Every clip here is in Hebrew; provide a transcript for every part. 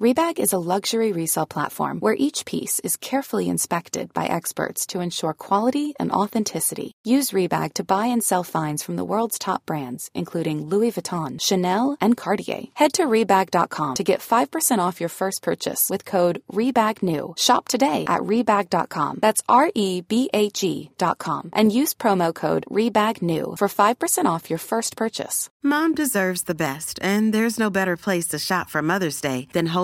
Rebag is a luxury resale platform where each piece is carefully inspected by experts to ensure quality and authenticity. Use Rebag to buy and sell finds from the world's top brands, including Louis Vuitton, Chanel, and Cartier. Head to Rebag.com to get 5% off your first purchase with code REBAGNEW. Shop today at Rebag.com. That's R E B A G.com. And use promo code REBAGNEW for 5% off your first purchase. Mom deserves the best, and there's no better place to shop for Mother's Day than Whole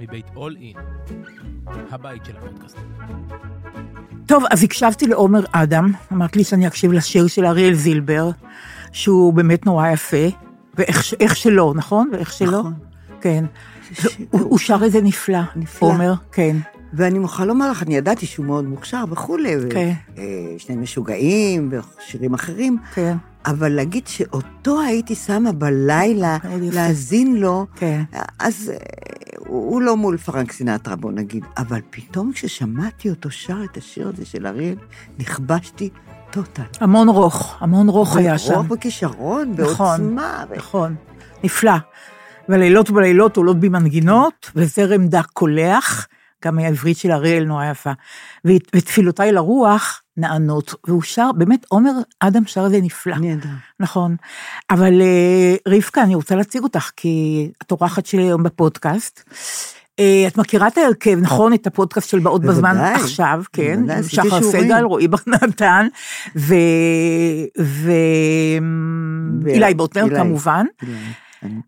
מבית אול אין, הבית של הפודקאסט. טוב, אז הקשבתי לעומר אדם, אמרת לי שאני אקשיב לשיר של אריאל זילבר, שהוא באמת נורא יפה, ואיך שלא, נכון? ואיך שלא? נכון. כן. הוא, הוא שר את זה נפלא, נפלא. עומר, כן. ואני מוכרחה לומר לך, אני ידעתי שהוא מאוד מוכשר וכולי, כן. ושני משוגעים ושירים אחרים, כן. אבל להגיד שאותו הייתי שמה בלילה. להאזין לו, כן. אז אה, הוא הוא לא מול פרנק סינטרה, בוא נגיד, אבל פתאום כששמעתי אותו שר את השיר הזה של אריאל, נכבשתי טוטל. המון רוך, המון רוך היה שם. רוח וכישרון, נכון, בעוצמה. ו- נכון, נפלא. ולילות ובלילות עולות בי מנגינות, וזרם דק קולח, גם העברית של אריאל נורא יפה. ותפילותיי לרוח נענות, והוא שר, באמת, עומר אדם שר את זה נפלא. נהדר. נכון. אבל אה, רבקה, אני רוצה להציג אותך, כי את אורחת שלי היום בפודקאסט. אה, את מכירה את ההרכב, נכון? את הפודקאסט של באות בזמן. עכשיו, כן? בוודאי, שחר. סגל, רועי בר נתן, ו... ו... אילי בוטנר. כמובן.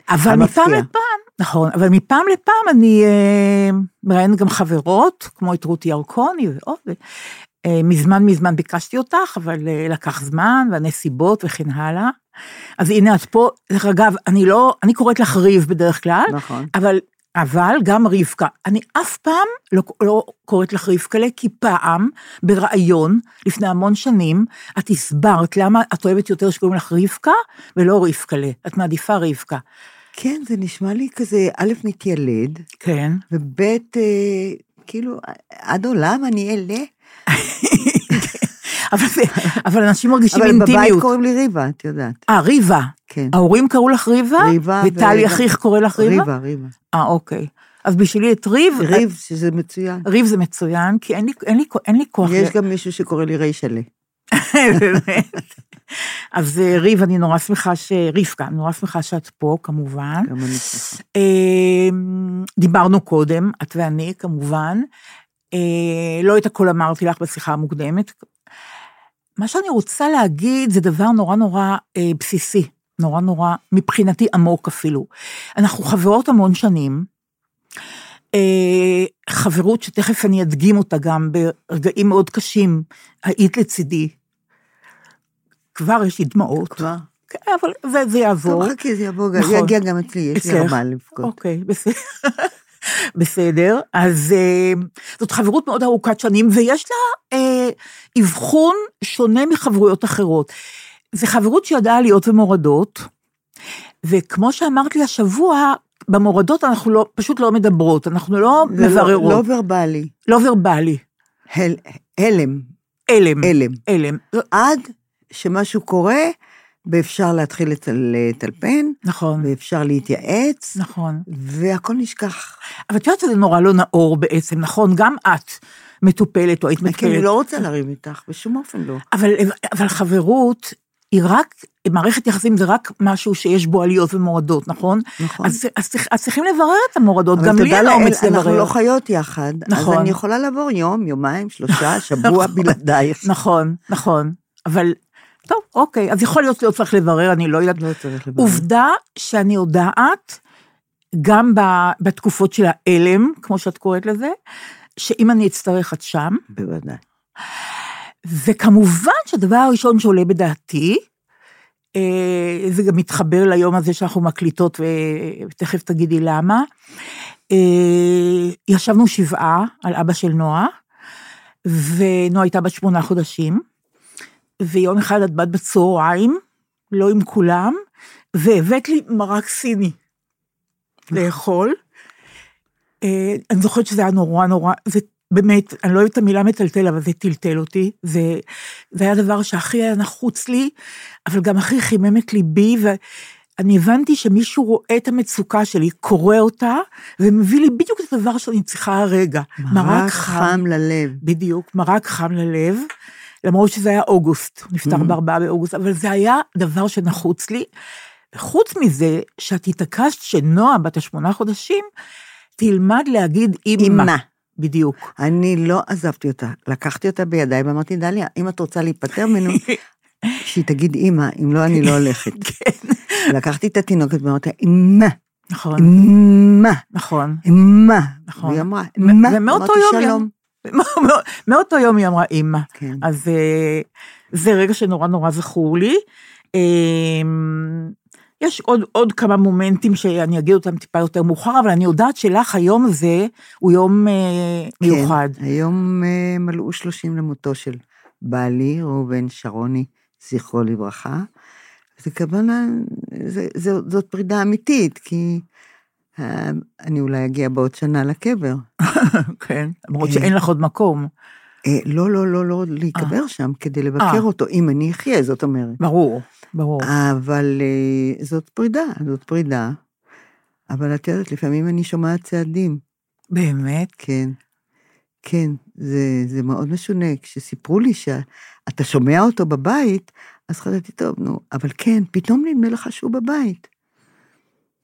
אבל. מפעם לפעם, נכון, אבל מפעם לפעם אני אה, מראיינת גם חברות, כמו את רותי ירקוני ועוד. אה, מזמן מזמן ביקשתי אותך, אבל אה, לקח זמן, והנסיבות וכן הלאה. אז הנה את פה, דרך אגב, אני לא, אני קוראת לך ריב בדרך כלל, נכון. אבל, אבל גם רבקה. אני אף פעם לא, לא קוראת לך רבקלה, כי פעם, בריאיון, לפני המון שנים, את הסברת למה את אוהבת יותר שקוראים לך רבקה, ולא רבקלה. את מעדיפה רבקה. כן, זה נשמע לי כזה, א', מתיילד, כן. וב', אה, כאילו, עד עולם אני אלה. אבל, אנשים מרגישים אבל בבית אינטימיות. קוראים לי ריבה, את יודעת. אה, ריבה. כן. ההורים קראו לך ריבה? ריבה וטלי אחיך קורא לך ריבה? ריבה, ריבה. אה, אוקיי. אז בשבילי את ריב, ריב, שזה מצוין. ריב זה מצוין, כי אין לי, אין לי, אין לי כוח. יש ל- גם מישהו שקורא לי רישלה. באמת. אז אה, ריב, אני נורא שמחה ש... רבקה, אני נורא שמחה שאת פה, כמובן. גם אני שמחה. אה, דיברנו קודם, את ואני, כמובן. אה, לא את הכל אמרתי לך בשיחה המוקדמת. מה שאני רוצה להגיד זה דבר נורא נורא אה, בסיסי, נורא נורא, מבחינתי עמוק אפילו. אנחנו חברות המון שנים, אה, חברות שתכף אני אדגים אותה גם ברגעים מאוד קשים, היית לצידי. כבר יש לי דמעות. כבר? כן, אבל זה, זה יעבור. טוב, חכי, זה גם- נכון. יגיע גם אצלי, יש לי? הרבה לבכות. אוקיי, בסדר. בסדר, אז אה, זאת חברות מאוד ארוכת שנים, ויש לה אה, אבחון שונה מחברויות אחרות. זו חברות שידעה עליות ומורדות, וכמו שאמרת לי השבוע, במורדות אנחנו לא, פשוט לא מדברות, אנחנו לא זה לא- מבררות, לא ורבלי, לא ורבלי, הל- הלם, הלם, הלם. הלם. עד שמשהו קורה, ואפשר להתחיל לטל- לטלפן, נכון, ואפשר להתייעץ, נכון. והכל נשכח. אבל את יודעת שזה נורא לא נאור בעצם, נכון? גם את מטופלת או היית כי אני מטופלת. לא רוצה לריב איתך, בשום אופן לא. אבל, אבל חברות היא רק, מערכת יחסים זה רק משהו שיש בו עליות ומורדות, נכון? נכון. אז, אז, אז צריכים לברר את המורדות, גם לי אין אומץ אנחנו לברר. לא חיות יחד, נכון. אז אני יכולה לעבור יום, יומיים, שלושה, שבוע בלעדייך. נכון, נכון. אבל, טוב, אוקיי, אז יכול להיות שלא צריך לברר, אני לא יודעת. לא צריך לברר. עובדה שאני יודעת, גם בתקופות של ההלם, כמו שאת קוראת לזה, שאם אני אצטרך את שם, בוודאי. וכמובן שהדבר הראשון שעולה בדעתי, אה, זה גם מתחבר ליום הזה שאנחנו מקליטות, ותכף תגידי למה, אה, ישבנו שבעה על אבא של נועה, ונועה הייתה בת שמונה חודשים, ויום אחד את באת בצהריים, לא עם כולם, והבאת לי מרק סיני לאכול. אה, אני זוכרת שזה היה נורא נורא, זה באמת, אני לא אוהבת את המילה מטלטל, אבל זה טלטל אותי. זה, זה היה הדבר שהכי היה נחוץ לי, אבל גם הכי חימם את ליבי, ואני הבנתי שמישהו רואה את המצוקה שלי, קורא אותה, ומביא לי בדיוק את הדבר שאני צריכה הרגע. מרק חם ללב. בדיוק, מרק חם ללב, למרות שזה היה אוגוסט, הוא נפטר Mhm. בארבעה באוגוסט, אבל זה היה דבר שנחוץ לי. וחוץ מזה, שאת התעקשת שנועה, בת השמונה חודשים, תלמד להגיד אימא. בדיוק. אני לא עזבתי אותה, לקחתי אותה בידיי ואמרתי, דליה, אם את רוצה להיפטר ממנו, שהיא תגיד אימא, אם לא, אני לא הולכת. כן. לקחתי את התינוקת ואמרתי, אימא, נכון, אימא, נכון. אימא. נכון. והיא אמרה, אימא, ומאותו יום מאותו יום היא אמרה אימא. כן. אז אה, זה רגע שנורא נורא זכור לי. אה, יש עוד, עוד כמה מומנטים שאני אגיד אותם טיפה יותר מאוחר, אבל אני יודעת שלך היום הזה הוא יום אה, מיוחד. כן, היום אה, מלאו 30 למותו של בעלי, ראובן שרוני, זכרו לברכה. זה כוונה, זה, זה, זאת פרידה אמיתית, כי אני אולי אגיע בעוד שנה לקבר. כן, למרות אה. שאין לך עוד מקום. אה, לא, לא, לא, לא להיקבר שם כדי לבקר אה. אותו, אם אני אחיה, זאת אומרת. ברור, ברור. אבל אה, זאת פרידה, זאת פרידה. אבל את יודעת, לפעמים אני שומעת צעדים. באמת? כן, כן, זה, זה מאוד משונה. כשסיפרו לי שאתה שומע אותו בבית, אז חשבתי, טוב, נו, אבל כן, פתאום נדמה לך שהוא בבית.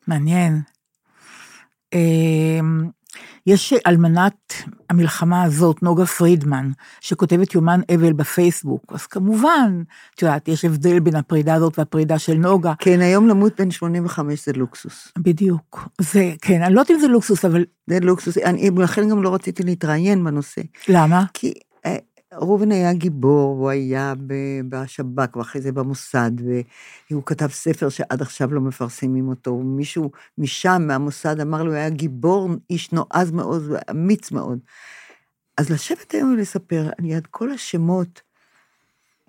מעניין. אמ, יש אלמנת המלחמה הזאת, נוגה פרידמן, שכותבת יומן אבל בפייסבוק, אז כמובן, את יודעת, יש הבדל בין הפרידה הזאת והפרידה של נוגה. כן, היום למות בן 85 זה לוקסוס. בדיוק. זה, כן, אני לא יודעת אם זה לוקסוס, אבל זה לוקסוס, אני, לכן גם לא רציתי להתראיין בנושא. למה? כי ראובן היה גיבור, הוא היה בשב"כ ואחרי זה במוסד, והוא כתב ספר שעד עכשיו לא מפרסמים אותו. מישהו משם, מהמוסד, אמר לו, הוא היה גיבור, איש נועז מאוד ואמיץ מאוד. אז לשבת היום ולספר ליד כל השמות,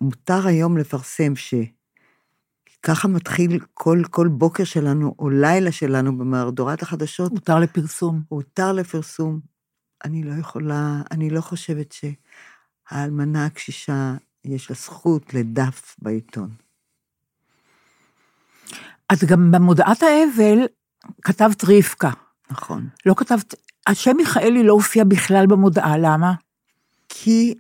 מותר היום לפרסם שככה מתחיל כל, כל בוקר שלנו, או לילה שלנו במהדורת החדשות, מותר לפרסום. הותר לפרסום. אני לא יכולה, אני לא חושבת שהאלמנה הקשישה, יש לה זכות לדף בעיתון. אז גם במודעת האבל כתבת רבקה. נכון. לא כתבת, השם מיכאלי לא הופיע בכלל במודעה, למה? כי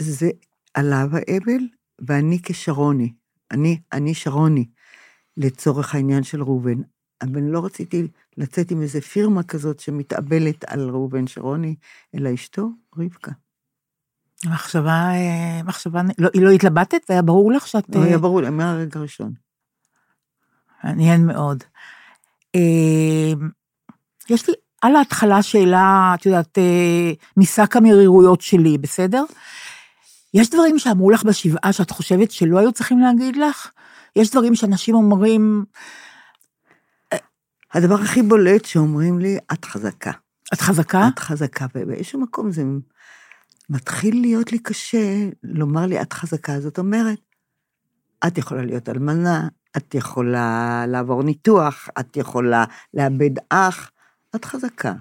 זה עליו האבל, ואני כשרוני, אני, אני שרוני, לצורך העניין של ראובן. אבל לא רציתי לצאת עם איזה פירמה כזאת שמתאבלת על ראובן שרוני, אלא אשתו, רבקה. מחשבה, אה, מחשבה, לא, לא התלבטת? היה ברור לך שאת... לא היה ברור לי, מהרגע הראשון. מעניין מאוד. אה, יש לי על ההתחלה שאלה, את יודעת, אה, משק המרירויות שלי, בסדר? יש דברים שאמרו לך בשבעה שאת חושבת שלא היו צריכים להגיד לך? יש דברים שאנשים אומרים, הדבר הכי בולט שאומרים לי, את חזקה. את חזקה? את חזקה, ובאיזשהו מקום זה מתחיל להיות לי קשה לומר לי, את חזקה. זאת אומרת, את יכולה להיות אלמנה, את יכולה לעבור ניתוח, את יכולה לאבד אח, את חזקה.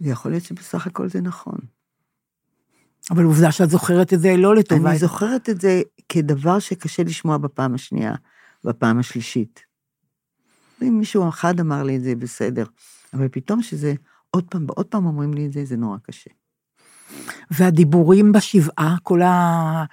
ויכול להיות שבסך הכל זה נכון. אבל עובדה שאת זוכרת את זה לא לטובה. אני זוכרת את זה כדבר שקשה לשמוע בפעם השנייה, בפעם השלישית. אם מישהו אחד אמר לי את זה, בסדר. אבל פתאום שזה עוד פעם ועוד פעם אומרים לי את זה, זה נורא קשה. והדיבורים בשבעה, כל ה...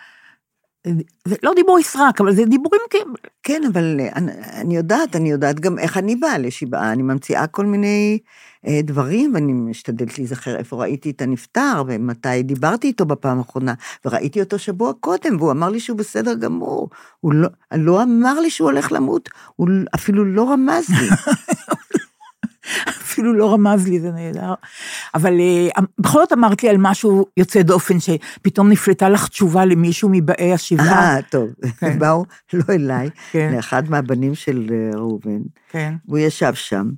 זה לא דיבורי סרק, אבל זה דיבורים כאילו... כן, אבל אני, אני יודעת, אני יודעת גם איך אני באה לשבעה, אני ממציאה כל מיני אה, דברים, ואני משתדלת להיזכר איפה ראיתי את הנפטר, ומתי דיברתי איתו בפעם האחרונה, וראיתי אותו שבוע קודם, והוא אמר לי שהוא בסדר גמור. הוא לא, לא אמר לי שהוא הולך למות, הוא אפילו לא רמז לי. אפילו לא רמז לי, זה נהדר. אבל uh, בכל זאת אמרת לי על משהו יוצא דופן, שפתאום נפלטה לך תשובה למישהו מבאי השבעה. אה, טוב. כן. באו, לא אליי, כן. לאחד מהבנים של אה, ראובן. כן. הוא ישב שם,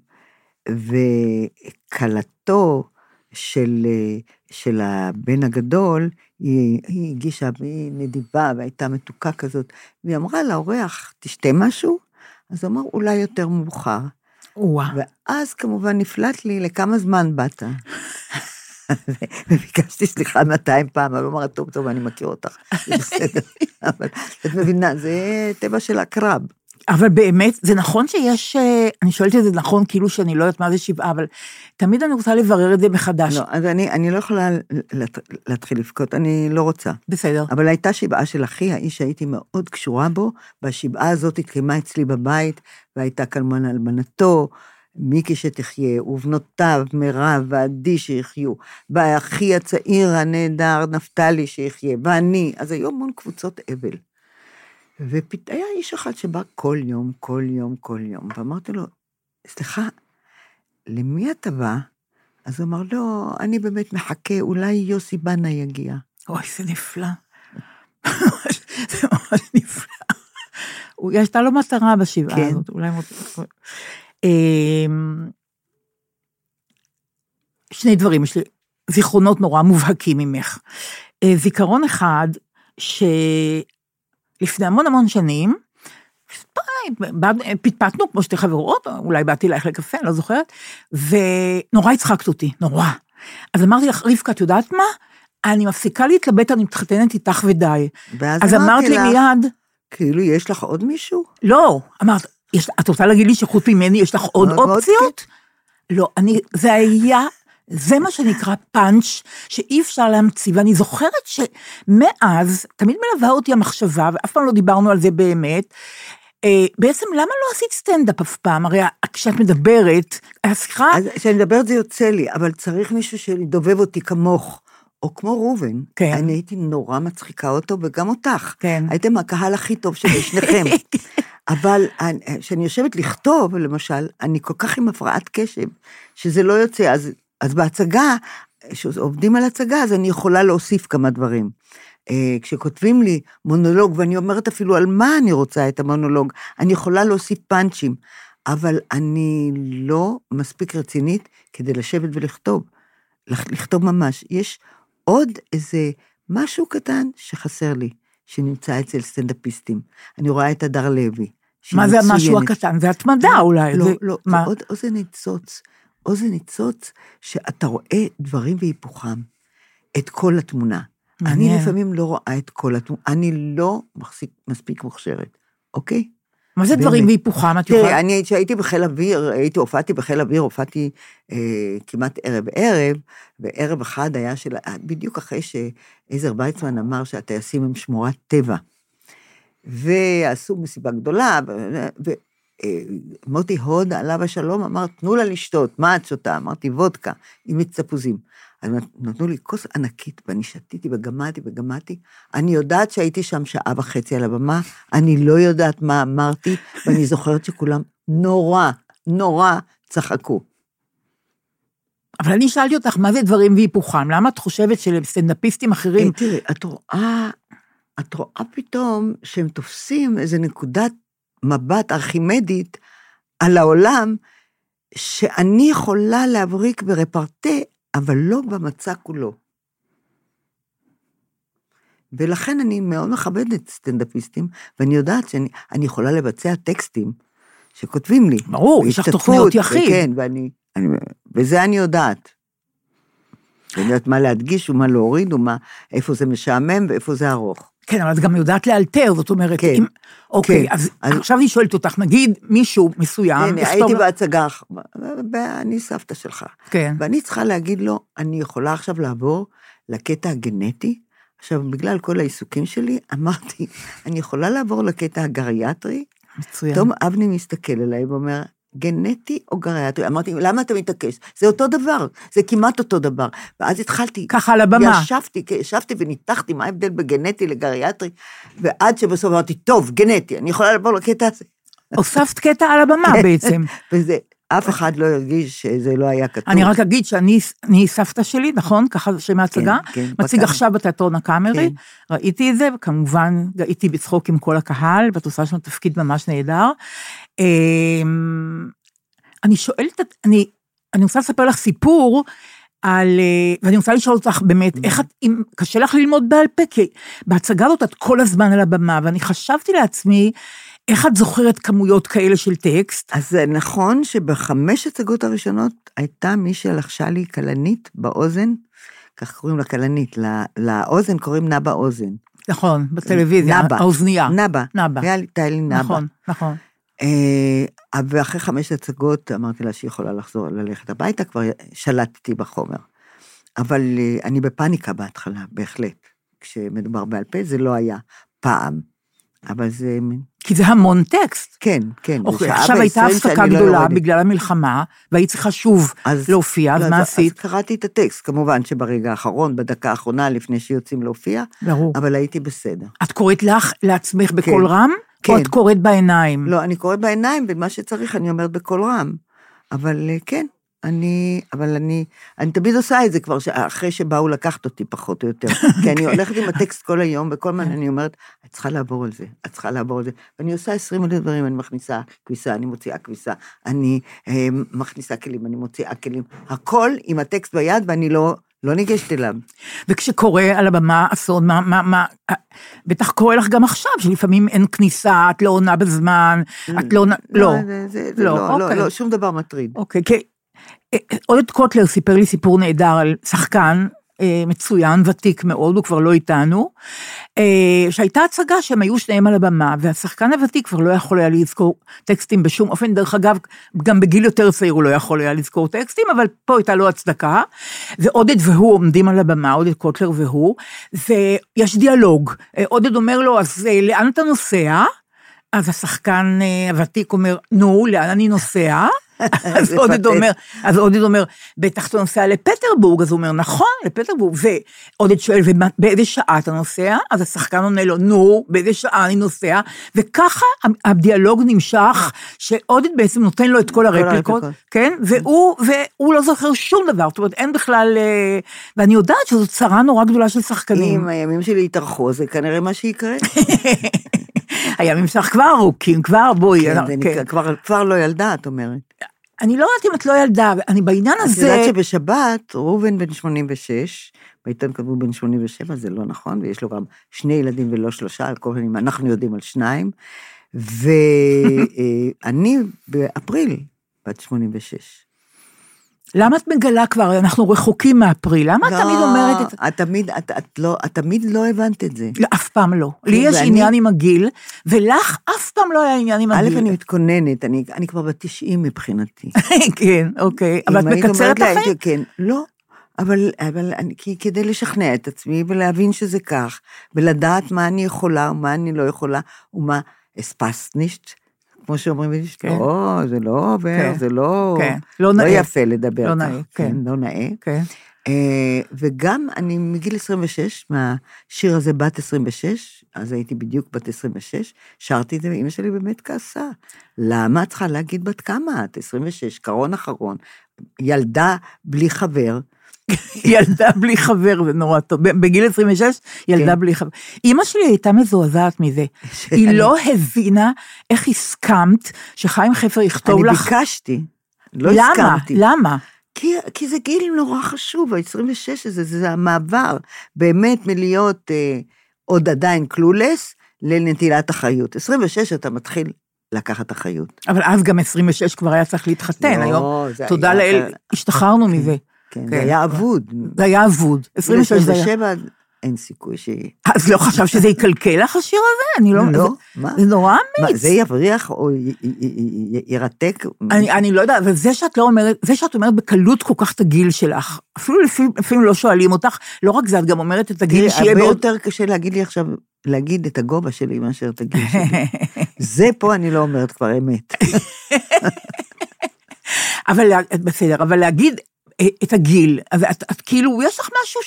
וכלתו של, אה, של הבן הגדול, היא, היא הגישה, היא נדיבה והייתה מתוקה כזאת, והיא אמרה לאורח, תשתה משהו? אז הוא אמר, אולי יותר מאוחר. וואו. ואז כמובן נפלט לי לכמה זמן באת. וביקשתי סליחה 200 פעם, אבל הוא אמר, טוב, טוב, אני מכיר אותך, זה בסדר. אבל את מבינה, זה טבע של הקרב. אבל באמת, זה נכון שיש, אה, אני שואלת את זה נכון, כאילו שאני לא יודעת מה זה שבעה, אבל תמיד אני רוצה לברר את זה מחדש. לא, אז אני, אני לא יכולה להתחיל לבכות, אני לא רוצה. בסדר. אבל הייתה שבעה של אחי, האיש שהייתי מאוד קשורה בו, והשבעה הזאת התקיימה אצלי בבית, והייתה כמובן אלמנתו, מיקי שתחיה, ובנותיו, מירב ועדי שיחיו, והאחי הצעיר הנהדר, נפתלי שיחיה, ואני, אז היו המון קבוצות אבל. והיה איש אחד שבא כל יום, כל יום, כל יום, ואמרתי לו, סליחה, למי אתה בא? אז הוא אמר, לא, אני באמת מחכה, אולי יוסי בנה יגיע. אוי, זה נפלא. זה ממש נפלא. הייתה לו מטרה בשבעה כן. הזאת, אולי... אמ, שני דברים, יש לי זיכרונות נורא מובהקים ממך. אה, זיכרון אחד, ש... לפני המון המון שנים, פטפטנו כמו שתי חברות, אולי באתי אלייך לקפה, אני לא זוכרת, ונורא הצחקת אותי, נורא. אז אמרתי לך, רבקה, את יודעת מה? אני מפסיקה להתלבט, אני מתחתנת איתך ודי. אז אמרת לי מיד... כאילו, יש לך עוד מישהו? לא, אמרת, יש, את רוצה להגיד לי שחוץ ממני יש לך עוד אופציות? לא, אני, זה היה זה מה שנקרא פאנץ' שאי אפשר להמציא, ואני זוכרת שמאז, תמיד מלווה אותי המחשבה, ואף פעם לא דיברנו על זה באמת, אה, בעצם למה לא עשית סטנדאפ אף פעם? הרי כשאת מדברת, השיחה... אז כשאני מדברת זה יוצא לי, אבל צריך מישהו שידובב אותי כמוך. או כמו ראובן, כן. אני הייתי נורא מצחיקה אותו, וגם אותך. כן. הייתם הקהל הכי טוב של שניכם. אבל כשאני יושבת לכתוב, למשל, אני כל כך עם הפרעת קשב, שזה לא יוצא, אז אז בהצגה, כשעובדים על הצגה, אז אני יכולה להוסיף כמה דברים. אה, כשכותבים לי מונולוג, ואני אומרת אפילו על מה אני רוצה את המונולוג, אני יכולה להוסיף פאנצ'ים, אבל אני לא מספיק רצינית כדי לשבת ולכתוב. לכתוב ממש. יש עוד איזה משהו קטן שחסר לי, שנמצא אצל סטנדאפיסטים. אני רואה את הדר לוי. מה זה המשהו הקטן? זה התמדה לא, אולי. לא, זה... לא, מה? זה עוד אוזן ניצוץ. אוזן ניצוץ, שאתה רואה דברים והיפוכם, את כל התמונה. מעניין. אני לפעמים לא רואה את כל התמונה, אני לא מחזיק, מספיק מוכשרת, אוקיי? מה זה דברים והיפוכם? את יכולה... תראי, אני כשהייתי בחיל אוויר, הייתי, הופעתי בחיל אוויר, הופעתי אה, כמעט ערב-ערב, וערב אחד היה של, בדיוק אחרי שעזר ויצמן אמר שהטייסים הם שמורת טבע. ועשו מסיבה גדולה, ו, מוטי הוד, עליו השלום, אמר, תנו לה לשתות, מה את שותה? אמרתי, וודקה, עם מיץ תפוזים. אז נתנו לי כוס ענקית, ואני שתיתי וגמדתי וגמדתי. אני יודעת שהייתי שם שעה וחצי על הבמה, אני לא יודעת מה אמרתי, ואני זוכרת שכולם נורא, נורא צחקו. אבל אני שאלתי אותך, מה זה דברים והיפוכם? למה את חושבת שלסטנדאפיסטים אחרים... Hey, תראי, את רואה, את רואה פתאום שהם תופסים איזה נקודת מבט ארכימדית על העולם, שאני יכולה להבריק ברפרטה, אבל לא במצע כולו. ולכן אני מאוד מכבדת סטנדאפיסטים, ואני יודעת שאני יכולה לבצע טקסטים שכותבים לי. ברור, יש לך תוכניות יחיד. כן, ואני, אני, וזה אני יודעת. אני יודעת מה להדגיש ומה להוריד, ומה, איפה זה משעמם ואיפה זה ארוך. כן, אבל את גם יודעת לאלתר, זאת אומרת, כן, אם... אוקיי, כן. אז אז- עכשיו אני שואלת אותך, נגיד מישהו מסוים, הנה, יכתוב הייתי בהצגה, ואני סבתא שלך. כן, ואני צריכה להגיד לו, אני יכולה עכשיו לעבור לקטע הגנטי? עכשיו, בגלל כל העיסוקים שלי, אמרתי, אני יכולה לעבור לקטע הגריאטרי? מצוין. פתאום אבני מסתכל עליי ואומר, גנטי או גריאטרי? אמרתי, למה אתה מתעקש? זה אותו דבר, זה כמעט אותו דבר. ואז התחלתי, ככה על הבמה. ישבתי, כן, ישבתי וניתחתי מה ההבדל בגנטי לגריאטרי, ועד שבסוף אמרתי, טוב, גנטי, אני יכולה לעבור לקטע הזה. הוספת קטע על הבמה כן. בעצם. וזה, אף אחד לא הרגיש שזה לא היה כתוב. אני רק אגיד שאני אני סבתא שלי, נכון? ככה שם ההצגה? כן, כן, מציג בקהל. עכשיו בתיאטרון הקאמרי, כן. ראיתי את זה, וכמובן הייתי בצחוק עם כל הקהל, ואת עושה שם תפקיד ממש נהדר. אמ, אני שואלת, אני, אני רוצה לספר לך סיפור על, אה, ואני רוצה לשאול אותך באמת, איך את, אם קשה לך ללמוד בעל פה, כי בהצגה הזאת את כל הזמן על הבמה, ואני חשבתי לעצמי, איך את זוכרת כמויות כאלה של טקסט? אז זה נכון שבחמש הצגות הראשונות הייתה מי שלחשה לי כלנית באוזן, כך קוראים לה כלנית, לא- לאוזן קוראים נבא אוזן. נכון, בטלוויזיה, נבא. האוזנייה. נבא. נבא. היה לי לי נבא. נכון, נכון. אה, ואחרי חמש הצגות אמרתי לה שהיא יכולה לחזור, ללכת הביתה, כבר שלטתי בחומר. אבל אה, אני בפאניקה בהתחלה, בהחלט. כשמדובר בעל פה, זה לא היה פעם. אבל זה, כי זה המון טקסט. כן, כן. אוקיי, עכשיו הייתה הפסקה לא גדולה יורדת. בגלל המלחמה, והיית צריכה שוב אז- להופיע, אז לא, מה אז עשית? קראתי את הטקסט, כמובן שברגע האחרון, בדקה האחרונה, לפני שיוצאים להופיע, ברור. אבל הייתי בסדר. את קוראת לך, לעצמך בקול כן. רם, או כן. את קוראת בעיניים? לא, אני קוראת בעיניים, ומה שצריך אני אומרת בקול רם. אבל אה, כן, אני, אבל אני, אני תמיד עושה את זה כבר, אחרי שבאו לקחת אותי, פחות או יותר. כי אני הולכת עם הטקסט כל היום, וכל הזמן אני אומרת, את צריכה לעבור על זה, את צריכה לעבור על זה. ואני עושה עשרים אלף דברים, אני מכניסה כביסה, אני מוציאה כביסה, אני אה, מכניסה כלים, אני מוציאה כלים. הכל עם הטקסט ביד, ואני לא, לא ניגשת אליו. וכשקורה על הבמה אסון, מה, מה, מה, אה, בטח קורה לך גם עכשיו, שלפעמים אין כניסה, את לא עונה בזמן, את לא עונה, לא. זה לא, לא, לא, אוקיי. לא, שום דבר מטריד. אוקיי, כי אה, אה, עודד קוטלר סיפר לי סיפור נהדר על שחקן אה, מצוין, ותיק מאוד, הוא כבר לא איתנו, אה, שהייתה הצגה שהם היו שניהם על הבמה, והשחקן הוותיק כבר לא יכול היה לזכור טקסטים בשום אופן, דרך אגב, גם בגיל יותר צעיר הוא לא יכול היה לזכור טקסטים, אבל פה הייתה לו הצדקה, ועודד והוא עומדים על הבמה, עודד קוטלר והוא, ויש דיאלוג, אה, עודד אומר לו, אז אה, לאן אתה נוסע? אז השחקן אה, הוותיק אומר, נו, לאן אני נוסע? אז עודד. אומר, אז עודד אומר, בטח אתה נוסע לפטרבורג, אז הוא אומר, נכון, לפטרבורג, ועודד שואל, ובאיזה שעה אתה נוסע? אז השחקן עונה לו, נו, באיזה שעה אני נוסע? וככה הדיאלוג נמשך, שעודד בעצם נותן לו את כל הרפליקות. כן? והוא, והוא לא זוכר שום דבר, זאת אומרת, אין בכלל, אה, ואני יודעת שזו צרה נורא גדולה של שחקנים. אם הימים שלי יתארכו, זה כנראה מה שיקרה. הימים שלך כבר ארוכים, כבר בואי. כן, אה, כן. כבר- כבר לא ילדה, את אומרת. אני לא יודעת אם את לא ילדה, אני בעניין את הזה... יודעת שבשבת, ראובן בן 86, בעיתון כתבו בן 87, זה לא נכון, ויש לו גם שני ילדים ולא שלושה, על כל פנים, אנחנו יודעים על שניים, ואני באפריל בת 86. למה את מגלה כבר, אנחנו רחוקים מאפריל, למה את תמיד אומרת את זה? את תמיד, את, את לא, את תמיד לא הבנת את זה. לא, אף פעם לא. לי יש ואני- עניין עם הגיל, ולך אף פעם לא היה עניין עם א', הגיל. אני מתכוננת, אני, אני כבר בת 90 מבחינתי. כן, אוקיי. אבל את מקצרת לכם? הייתי- כן, לא. אבל, אבל אני, כי, כדי לשכנע את עצמי ולהבין שזה כך, ולדעת מה אני יכולה ומה אני לא יכולה, ומה אספסנישט, כמו שאומרים כן. לא, זה לא עובר, כן, זה לא, כן, לא נאה. יפה לדבר לא נאה, כן. לא נאה. כן. אה, וגם אני מגיל 26, מהשיר הזה בת 26, אז הייתי בדיוק בת 26, שרתי את זה, ואימא שלי באמת כעסה. למה את צריכה להגיד בת כמה את? 26, קרון אחרון, ילדה בלי חבר. ילדה בלי חבר, זה נורא טוב. בגיל 26, ילדה כן. בלי חבר. אימא שלי הייתה מזועזעת מזה. היא לא הבינה איך הסכמת שחיים חפר יכתוב אני לך... ביקשתי, לא למה? הסכמתי. למה? כי, כי זה גיל נורא חשוב, ה-26 הזה, זה, זה המעבר, באמת מלהיות אה, עוד עדיין קלולס לנטילת אחריות. 26 אתה מתחיל לקחת אחריות. אבל אז גם 26 כבר היה צריך להתחתן, לא, היום, תודה לאל. השתחררנו כן. מזה. כן, זה היה אבוד. זה היה אבוד. 26 זה היה. 27, אין סיכוי ש... אז לא חשב שזה יקלקל לך השיר הזה? אני לא... לא, מה? זה נורא אמיץ. זה יבריח או ירתק? אני, לא יודעת, אבל זה שאת לא אומרת, זה שאת אומרת בקלות כל כך את הגיל שלך, אפילו לפעמים, לא שואלים אותך, לא רק זה, את גם אומרת את הגיל שיהיה הרבה. יותר קשה להגיד לי עכשיו, להגיד את הגובה שלי מאשר את הגיל שלי. זה פה אני לא אומרת כבר אמת. אבל בסדר, אבל להגיד את הגיל, אז את, כאילו, יש לך משהו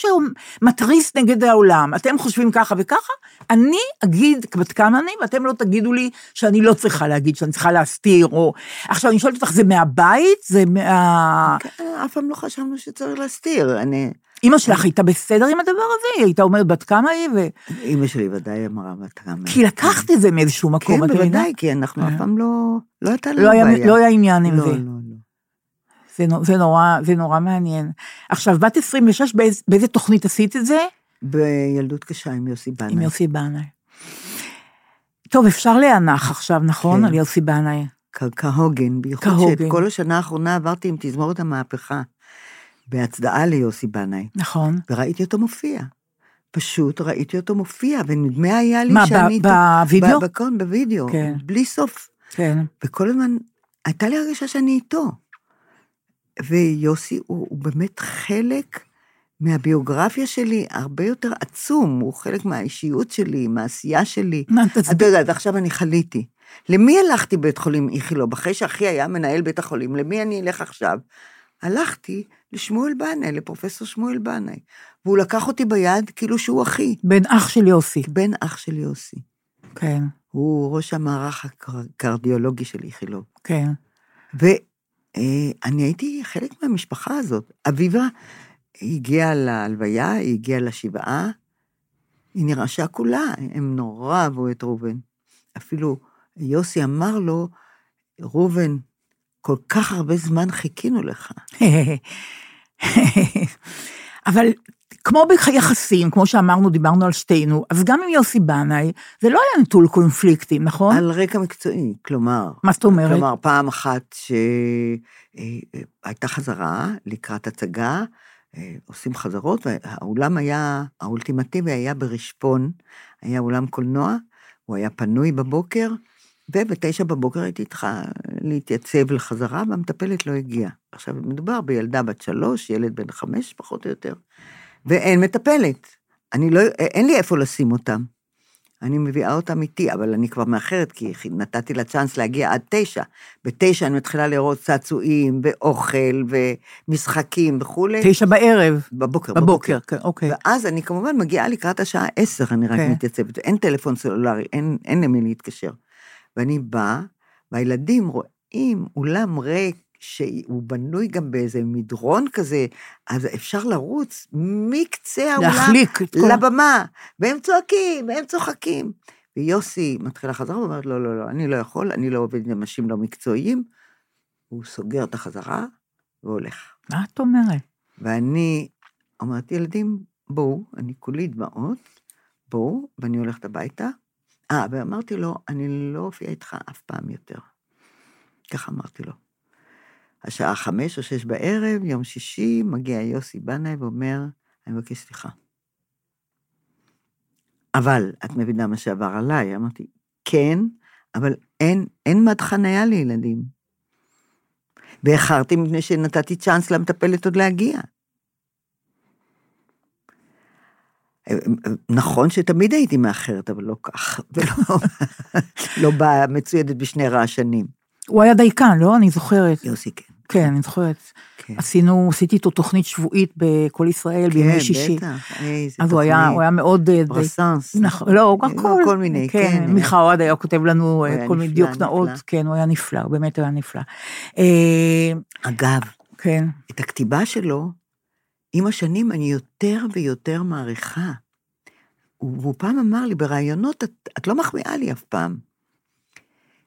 שמתריס נגד העולם, אתם חושבים ככה וככה, אני אגיד בת כמה אני, ואתם לא תגידו לי שאני לא צריכה להגיד, שאני צריכה להסתיר, או... עכשיו, אני שואלת אותך, זה מהבית? זה מה... כן, אף פעם לא חשבנו שצריך להסתיר. אני... אימא שלך הייתה בסדר עם הדבר הזה? היא הייתה אומרת בת כמה היא? ו... אימא שלי ודאי אמרה בת כמה. כי לקחת את זה מאיזשהו מקום, כן? בוודאי, כי אנחנו אף אה. פעם לא... לא הייתה לנו לא היה, בעיה. לא היה עניין עם לא, זה. זה, זה, נורא, זה נורא מעניין. עכשיו, בת 26, באיז, באיזה תוכנית עשית את זה? בילדות קשה עם יוסי בנאי. עם יוסי בנאי. טוב, אפשר להנח עכשיו, נכון? כן. על יוסי בנאי. כהוגן, בייחוד כהוגן. שאת כל השנה האחרונה עברתי עם תזמורת המהפכה, בהצדעה ליוסי בנאי, נכון. וראיתי אותו מופיע. פשוט ראיתי אותו מופיע, ונדמה היה לי מה, שאני... איתו- בווידאו? בקון, בווידאו, כן. בלי סוף. כן. וכל הזמן הייתה לי הרגשה שאני איתו. ויוסי הוא, הוא באמת חלק מהביוגרפיה שלי, הרבה יותר עצום, הוא חלק מהאישיות שלי, מהעשייה שלי. מה, את תסביר. יודעת, עכשיו אני חליתי. למי הלכתי בית חולים איכילוב? אחרי שאחי היה מנהל בית החולים, למי אני אלך עכשיו? הלכתי לשמואל בנאי, לפרופסור שמואל בנאי. והוא לקח אותי ביד כאילו שהוא אחי, בן אח של יוסי. בן אח של יוסי. כן, הוא ראש המערך הקרדיולוגי של איכילוב. כן. ואני הייתי חלק מהמשפחה הזאת. אביבה הגיעה להלוויה, היא הגיעה לשבעה, היא נרעשה כולה, הם נורא אהבו את ראובן. אפילו יוסי אמר לו, ראובן, כל כך הרבה זמן חיכינו לך. אבל כמו ביחסים, כמו שאמרנו, דיברנו על שתינו, אז גם עם יוסי בנאי, זה לא היה נטול קונפליקטים, נכון? על רקע מקצועי, כלומר, מה זאת אומרת? כלומר, פעם אחת שהייתה חזרה לקראת הצגה, אה, עושים חזרות, והאולם היה, האולטימטיבי היה ברשפון, היה אולם קולנוע, הוא היה פנוי בבוקר, ובתשע בבוקר הייתי צריכה להתייצב לחזרה, והמטפלת לא הגיעה. עכשיו, מדובר בילדה בת שלוש, ילד בן חמש, פחות או יותר, ואין מטפלת. אני לא, אין לי איפה לשים אותם. אני מביאה אותם איתי, אבל אני כבר מאחרת, כי נתתי לה צ'אנס להגיע עד תשע. בתשע אני מתחילה לראות צעצועים, ואוכל, ומשחקים וכולי. תשע בערב. בבוקר, בבוקר, כן, אוקיי. ואז אני כמובן מגיעה לקראת השעה עשר, אני רק כן. מתייצבת, אין טלפון סלולרי, אין, אין למי להתקשר. ואני באה, והילדים רואים אולם ריק, שהוא בנוי גם באיזה מדרון כזה, אז אפשר לרוץ מקצה האולם להחליק את כל... לבמה, והם צועקים, והם צוחקים. ויוסי מתחילה חזרה ואומרת, לא, לא, לא, אני לא יכול, אני לא עובד עם אנשים לא מקצועיים. הוא סוגר את החזרה והולך. מה את אומרת? ואני אומרת, ילדים, בואו, אני כולי דמעות, בואו, ואני הולכת הביתה. אה, ואמרתי לו, אני לא אופיע איתך אף פעם יותר. ככה אמרתי לו. השעה חמש או שש בערב, יום שישי, מגיע יוסי בנאי ואומר, אני מבקש סליחה. אבל את מבינה מה שעבר עליי? אמרתי, כן, אבל אין, אין מד חניה לילדים. ואיחרתי מפני שנתתי צ'אנס למטפלת עוד להגיע. נכון שתמיד הייתי מאחרת, אבל לא כך, ולא לא באה מצוידת בשני רעשנים. הוא היה דייקן, לא? אני זוכרת. יוסי, כן. כן, אני זוכרת. כן. עשינו, עשיתי איתו תוכנית שבועית בכל ישראל בימי שישי. כן, בטח, אז הוא היה, הוא היה מאוד... אה, די- ברסאנס. נכון, לא, הוא גם לא, כל... מיני, כן. מיכה אוהד היה כותב לנו אה, היה כל מיני דיוקנאות. כן, הוא היה נפלא, הוא באמת היה נפלא. אה, אגב, כן, את הכתיבה שלו, עם השנים אני יותר ויותר מעריכה. והוא פעם אמר לי, בראיונות, את, את לא מחמיאה לי אף פעם.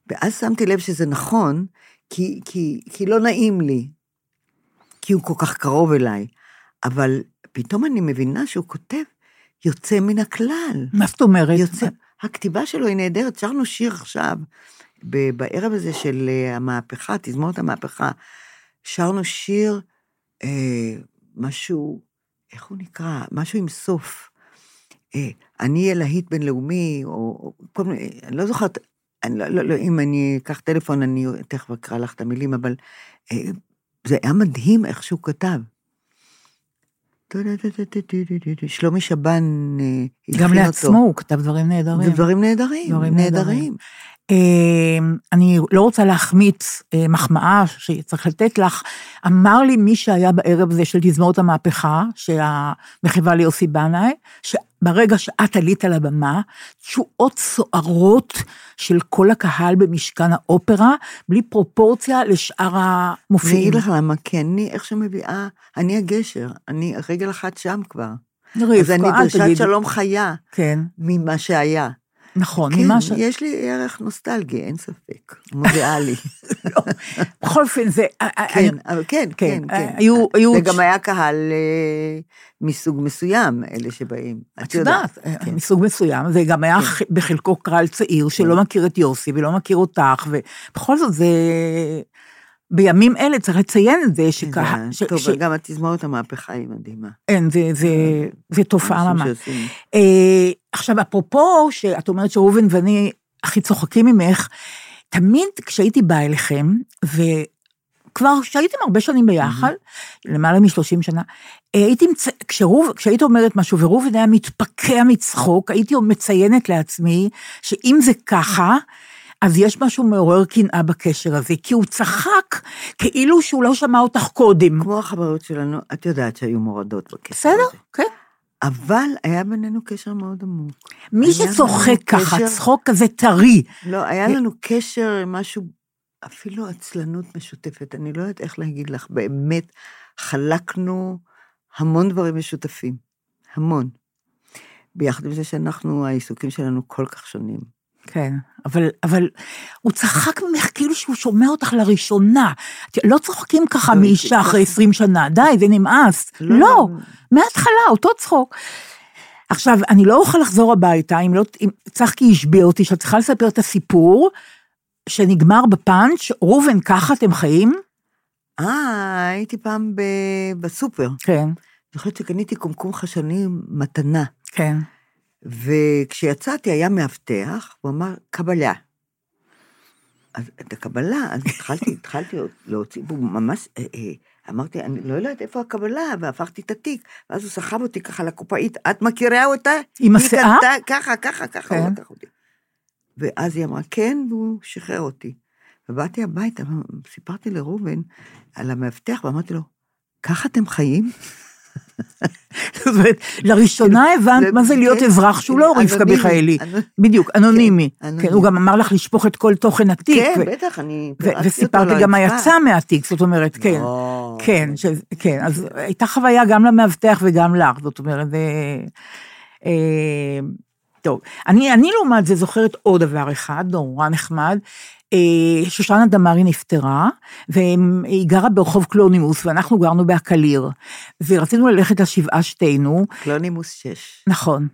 ואז שמתי לב שזה נכון, כי, כי, כי לא נעים לי, כי הוא כל כך קרוב אליי. אבל פתאום אני מבינה שהוא כותב יוצא מן הכלל. מה זאת אומרת? יוצא, הכתיבה שלו היא נהדרת. שרנו שיר עכשיו, ב- בערב הזה של אה, המהפכה, תזמורת המהפכה, שרנו שיר אה, משהו, איך הוא נקרא? משהו עם סוף. אה, אני אהיה להיט בינלאומי, או, או כל מיני, אני לא זוכרת, אני לא, לא, לא, אם אני אקח טלפון, אני תכף אקרא לך את המילים, אבל אה, זה היה מדהים איך שהוא כתב. שלומי שבן אה, גם אותו. לעצמו הוא כתב דברים נהדרים. דברים נהדרים, דברים נהדרים. אה, אני לא רוצה להחמיץ אה, מחמאה שצריך לתת לך. אמר לי מי שהיה בערב הזה של תזמורת המהפכה, שהמחווה ליוסי בנאי, שברגע שאת עלית על הבמה, תשואות סוערות של כל הקהל במשכן האופרה, בלי פרופורציה לשאר אני המופיעים. אגיד לך למה, כי אני איכשהו מביאה, אני הגשר, אני רגל אחת שם כבר. רבקה, אז אני דרשת. שלום חיה כן, ממה שהיה. נכון, כן, ממה ש... יש לי ערך נוסטלגי, אין ספק. מודיעה לי. בכל אופן, זה... כן, אבל כן, כן, כן, כן. היו- וגם היה קהל אה, מסוג מסוים, אלה שבאים. את יודעת, כן. מסוג מסוים, זה גם היה ח- בחלקו קהל צעיר שלא מכיר את יוסי ולא מכיר אותך, ובכל זאת זה... בימים אלה צריך לציין את זה שקהל... ש- טוב, ש- וגם התזמורת המהפכה היא מדהימה. אין, זה- זה- זה תופעה ממש. אה, עכשיו, אפרופו, שאת אומרת שראובן ואני הכי צוחקים ממך, תמיד כשהייתי באה אליכם, וכבר כשהייתם הרבה שנים ביחד, למעלה מ-30 שנה, אה, הייתי, מצ... כשרוב, כשהיית אומרת משהו וראובן היה מתפקע מצחוק, הייתי מציינת לעצמי שאם זה ככה, אז יש משהו מעורר קנאה בקשר הזה, כי הוא צחק כאילו שהוא לא שמע אותך קודם. כמו החברות שלנו, את יודעת שהיו מורדות בקשר בסדר? הזה. כן. אבל היה בינינו קשר מאוד עמוק. מי שצוחק ככה, קשר- צחוק כזה טרי, לא, היה לנו קשר, משהו, אפילו עצלנות משותפת, אני לא יודעת איך להגיד לך, באמת, חלקנו המון דברים משותפים, המון. ביחד עם זה שאנחנו, העיסוקים שלנו כל כך שונים. כן, אבל, אבל הוא צחק ממך כאילו שהוא שומע אותך לראשונה. לא צוחקים ככה לא, מאישה זה- אחרי 20 שנה, די, זה נמאס. לא, לא, לא. מההתחלה, אותו צחוק. עכשיו, אני לא אוכל לחזור הביתה אם לא, אם צחקי השביע אותי, שאת צריכה לספר את הסיפור שנגמר בפאנץ', ראובן, ככה אתם חיים? אה, הייתי פעם ב- בסופר. כן, אני זוכרת שקניתי קומקום חשני מתנה, כן. וכשיצאתי היה מאבטח, הוא אמר, קבלה. אז את הקבלה, אז התחלתי, התחלתי להוציא, והוא ממש, אה, אה, אמרתי, אני לא יודעת איפה הקבלה, והפכתי את התיק, ואז הוא סחב אותי ככה לקופאית, את מכירה אותה? עם? קנתה- ככה, ככה, ככה, הוא כן. לקח אותי. ואז היא אמרה, כן, והוא שחרר אותי. ובאתי הביתה, וסיפרתי לראובן על המאבטח, ואמרתי לו, ככה אתם חיים? זאת אומרת, לראשונה הבנת זה- מה זה להיות כן, אזרח שהוא לא רבקה מיכאלי. בדיוק, אנונימי. כן, כן, אנונימי. הוא גם אמר לך לשפוך את כל תוכן התיק. כן, בטח, אני... פירקתי אותו וסיפרתי גם מה. יצא מהתיק, זאת אומרת, כן. לא. כן. כן, אז הייתה חוויה גם למאבטח וגם לך, זאת אומרת. אה, טוב, אני לעומת זה זוכרת עוד דבר אחד, נורא נחמד. אה, שושנה דמארי נפטרה, והיא גרה ברחוב קלונימוס, ואנחנו גרנו בקליר, ורצינו ללכת לשבעה שתינו, קלונימוס 6. נכון.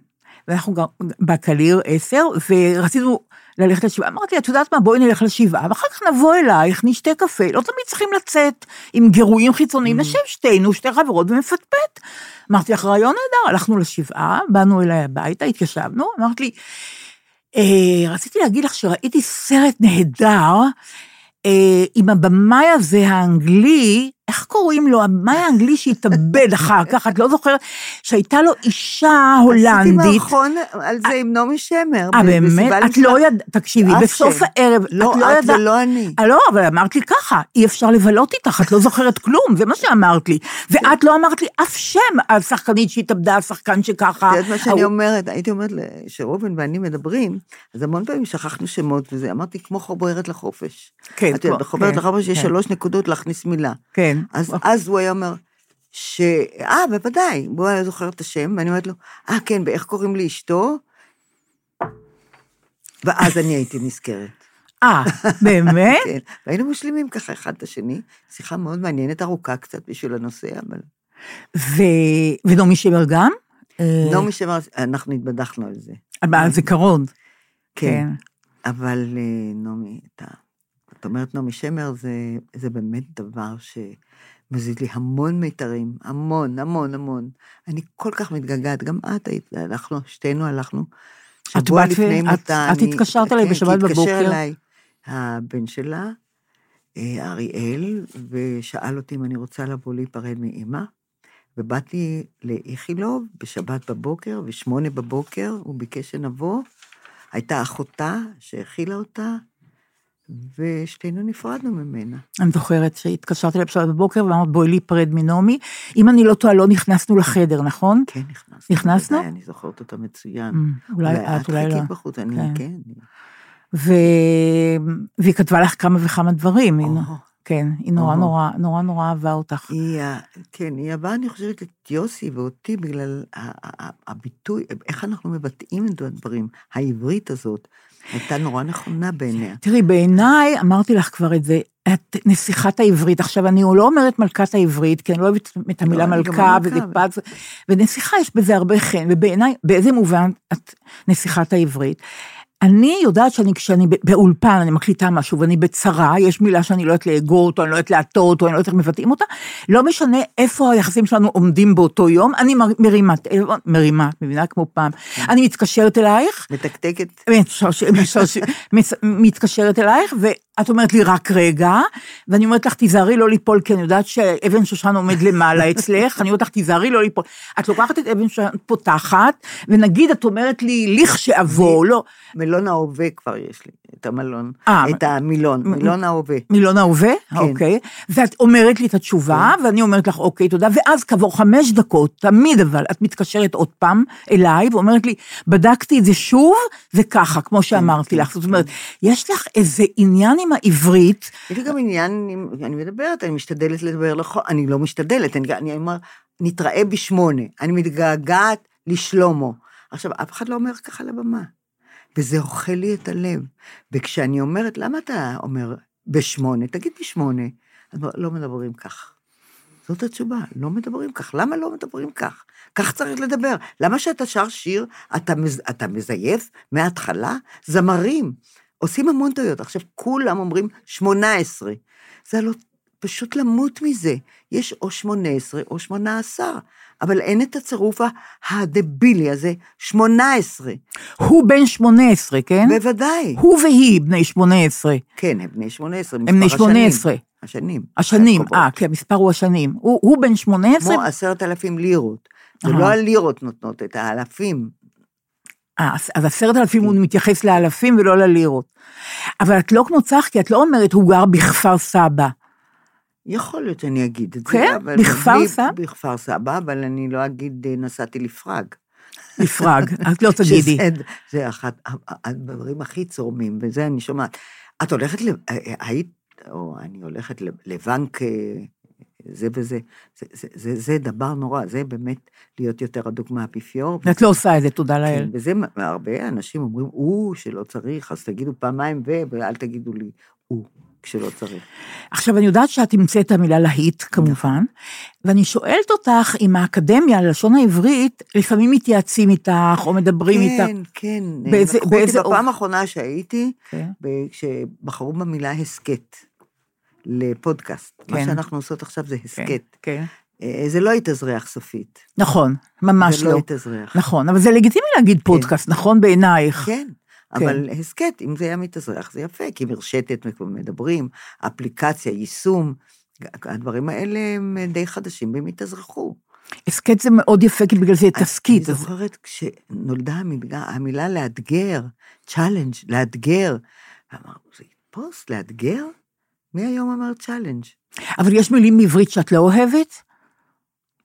ואנחנו גם בקליר עשר, ורצינו ללכת לשבעה. אמרתי, את יודעת מה, בואי נלך לשבעה, ואחר כך נבוא אלייך, נשתה קפה. לא תמיד צריכים לצאת עם גירויים חיצוניים, נשב שתינו, שתי חברות ונפטפט. אמרתי לך, רעיון נהדר, הלכנו לשבעה, באנו אליי הביתה, התיישבנו, אמרת לי, רציתי להגיד לך שראיתי סרט נהדר, אה, עם הבמאי הזה האנגלי, איך קוראים לו? הבמאי האנגלי שהתאבד אחר כך, את לא זוכרת? שהייתה לו אישה עשיתי הולנדית. מערכון על זה עם נעמי שמר. אה, באמת? בסיבה את נפלאה. לא ידעת, תקשיבי, בסוף. הערב, לא, את לא את ידעת. ולא אני. אה, לא, אבל אמרת לי ככה, אי אפשר לבלות איתך, את לא זוכרת כלום, זה מה שאמרת לי. ואת לא אמרת לי אף שם, השחקנית שהתאבדה, השחקן שככה. את יודעת מה שאני אומרת? הייתי אומרת שראובן ואני מדברים, אז המון פעמים שכחנו שמות וזה, אמרתי כמו חוברת לחופש. כן, את יודעת, בחוברת כן, לחופש יש כן. שלוש נקודות להכניס מילה. כן. אז, אז הוא היה אומר, ש... אה, בוודאי, הוא היה זוכר את השם, ואני אומרת לו, אה, כן, ואיך קוראים לאשתו? ואז אני הייתי נזכרת. אה, באמת? כן, והיינו משלימים ככה אחד את השני, שיחה מאוד מעניינת, ארוכה קצת בשביל הנושא, אבל... ו- ונעמי שמר גם? אה, נעמי שמר, אנחנו התבדחנו על זה. בזיכרון. כן. אבל אה, נעמי, אתה, את אומרת נעמי שמר, זה, זה באמת דבר מזיז לי המון מיתרים, המון, המון, המון. אני כל כך מתגעגעת, גם את היית, אנחנו, שתינו הלכנו. את שבוע באת לפני את- מותה, את אני- התקשרת אליי כן, בשבת כי התקשר בבוקר. אליי הבן שלה, אה, אריאל, ושאל אותי אם אני רוצה לבוא להיפרד מאימא, ובאתי לאיכילוב בשבת בבוקר, ושמונה בבוקר, הוא ביקש שנבוא. הייתה אחותה שהאכילה אותה, ושתינו נפרדנו ממנה. אני זוכרת שהתקשרתי אליה בשבת בבוקר ואמרת בואי להיפרד מנעמי. אם אני לא טועה, לא נכנסנו לחדר, נכון? כן, נכנסנו. נכנסנו? אני זוכרת אותה מצוין. Mm, אולי את, אולי לא. חיכית בחוץ, אני, כן. כן. והיא כתבה לך כמה וכמה דברים. כן, היא נורא. נורא נורא נורא אהבה אותך. היא, כן, היא אהבה, אני חושבת, את יוסי ואותי בגלל הביטוי, איך אנחנו מבטאים את הדברים. העברית הזאת הייתה נורא נכונה בעיניה. תראי, בעיניי, אמרתי לך כבר את זה, את נסיכת העברית. עכשיו, אני לא אומרת מלכת העברית, כי אני לא אוהבת את המילה לא, מלכה, לא וזה. פז, ונסיכה יש בזה הרבה חן, ובעיניי, באיזה מובן את נסיכת העברית? אני יודעת שאני, כשאני באולפן, אני מקליטה משהו ואני בצרה, יש מילה שאני לא יודעת לאגור אותו, אני לא יודעת להטות אותו, אני לא יודעת איך מבטאים אותה, לא משנה איפה היחסים שלנו עומדים באותו יום, אני מר- מרימה מרימה, את מבינה? כמו פעם. אני מתקשרת אלייך, מתקתקת, מתקשרת אלייך, ואת אומרת לי, רק רגע, ואני אומרת לך, תיזהרי לא ליפול, כי אני יודעת שאבן שושן עומד למעלה אצלך, אני אומרת לך, תיזהרי לא ליפול. את לוקחת את אבן שושן, פותחת, ונגיד, את אומרת לי, לכשאבוא, לא, מלון ההווה כבר יש לי, את המלון, אה, את המילון, מ- מילון ההווה. מילון ההווה, כן. אוקיי, ואת אומרת לי את התשובה, ואני אומרת לך, אוקיי, תודה, ואז כעבור חמש דקות, תמיד אבל, את מתקשרת עוד פעם אליי, ואומרת לי, בדקתי את זה שוב, זה ככה, כמו שאמרתי כן, לך. זאת אומרת, יש לך איזה עניין עם העברית, יש לי גם עניין, אני מדברת, אני משתדלת לדבר לכל, אני לא משתדלת, אני, אני אומר, נתראה בשמונה, אני מתגעגעת לשלומו. עכשיו, אף אחד לא אומר ככה על הבמה, וזה אוכל לי את הלב. וכשאני אומרת, למה אתה אומר בשמונה? תגיד בשמונה. אז לא מדברים כך. זאת התשובה, לא מדברים כך. למה לא מדברים כך? כך צריך לדבר. למה שאתה שר שיר, אתה, מז, אתה מזייף מההתחלה? זמרים עושים המון טעויות. עכשיו, כולם אומרים 18. זה לא, פשוט למות מזה. יש או 18 או 18, אבל אין את הצירוף הדבילי הזה, 18. הוא בן 18, כן? בוודאי. הוא והיא בני 18. כן, הם בני 18, הם בני מספר 18. השנים. השנים, הקרובות. אה, כי המספר הוא השנים. הוא, הוא בן 18, כמו עשרת אלפים לירות. זה. לא הלירות נותנות, את האלפים. אז- עשרת אלפים הוא מתייחס לאלפים ולא ללירות. אבל את לא כמו צחקי, את לא אומרת, הוא גר בכפר סבא. יכול להיות שאני אגיד את זה, כן? בכפר סבא? בכפר סבא, אבל אני לא אגיד, אה, נסעתי לפראג. לפראג, אז לא תגידי. שזה- זה אחד הדברים הכי צורמים, וזה אני שומעת. את הולכת, אה, אה, היית, או אני הולכת לבנק זה וזה, זה, זה, זה, זה דבר נורא, זה באמת להיות יותר אדוק מהאפיפיור. ואת לא עושה את זה, תודה לאל. כן, וזה, הרבה אנשים אומרים, הוא, שלא צריך, אז תגידו פעמיים ו, ואל תגידו לי, הוא, כשלא צריך. עכשיו, אני יודעת שאת המצאת את המילה להיט, כמובן, ואני שואלת אותך אם האקדמיה ללשון העברית, לפעמים מתייעצים איתך או מדברים איתך. כן, כן. באיזה- באיזה בפעם האחרונה שהייתי, כן. כשבחרו במילה הסכת לפודקאסט. מה כן. שאנחנו עושות עכשיו זה הסכת. כן. אה, זה לא התאזרח סופית. נכון, ממש זה לא לא. התאזרח. נכון, אבל זה לגיטימי להגיד פודקאסט, נכון בעינייך? כן, אבל הסכת, אם זה היה מתאזרח, זה יפה, כי מרשתת, מדברים, אפליקציה, יישום, הדברים האלה הם די חדשים והם התאזרחו. הסכת זה מאוד יפה, כי בגלל זה תסכית. אני אז- זוכרת כשנולדה המילה, המילה לאתגר, challenge, לאתגר. אמרנו, זה יתפוס, לאתגר? מי היום אמר challenge? אבל יש מילים בעברית שאת לא אוהבת?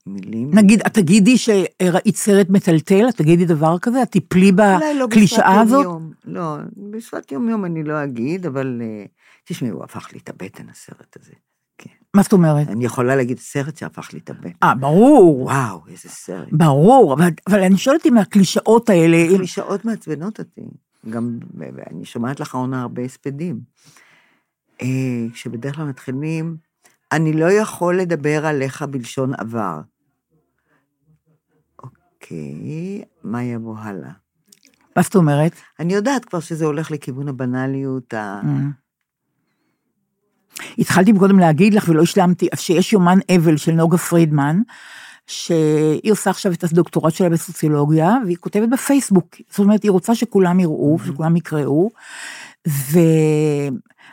מילים... נגיד, את תגידי שראית סרט מטלטל, את תגידי דבר כזה? את תיפלי לא בקלישאה בשפת הזאת? יום-יום. לא, בשפת יום-יום אני לא אגיד, אבל אה, תשמעי, הוא הפך לי את הבטן, הסרט הזה. כן. מה זאת אומרת? אני יכולה להגיד סרט שהפך לי את הבטן. אה, ברור, וואו, איזה סרט. ברור, אבל, אבל אני שואלת אם הקלישאות האלה, קלישאות מעצבנות אותי. גם, ואני שומעת לאחרונה הרבה הספדים. אה, כשבדרך כלל מתחילים, אני לא יכול לדבר עליך בלשון עבר. אוקיי, מה יבוא הלאה? מה זאת אומרת? אני יודעת כבר שזה הולך לכיוון הבנאליות, ה... Mm. התחלתי קודם להגיד לך ולא השלמתי, שיש יומן אבל של נוגה פרידמן, שהיא עושה עכשיו את הדוקטורט שלה בסוציולוגיה, והיא כותבת בפייסבוק, זאת אומרת, היא רוצה שכולם יראו, שכולם יקראו,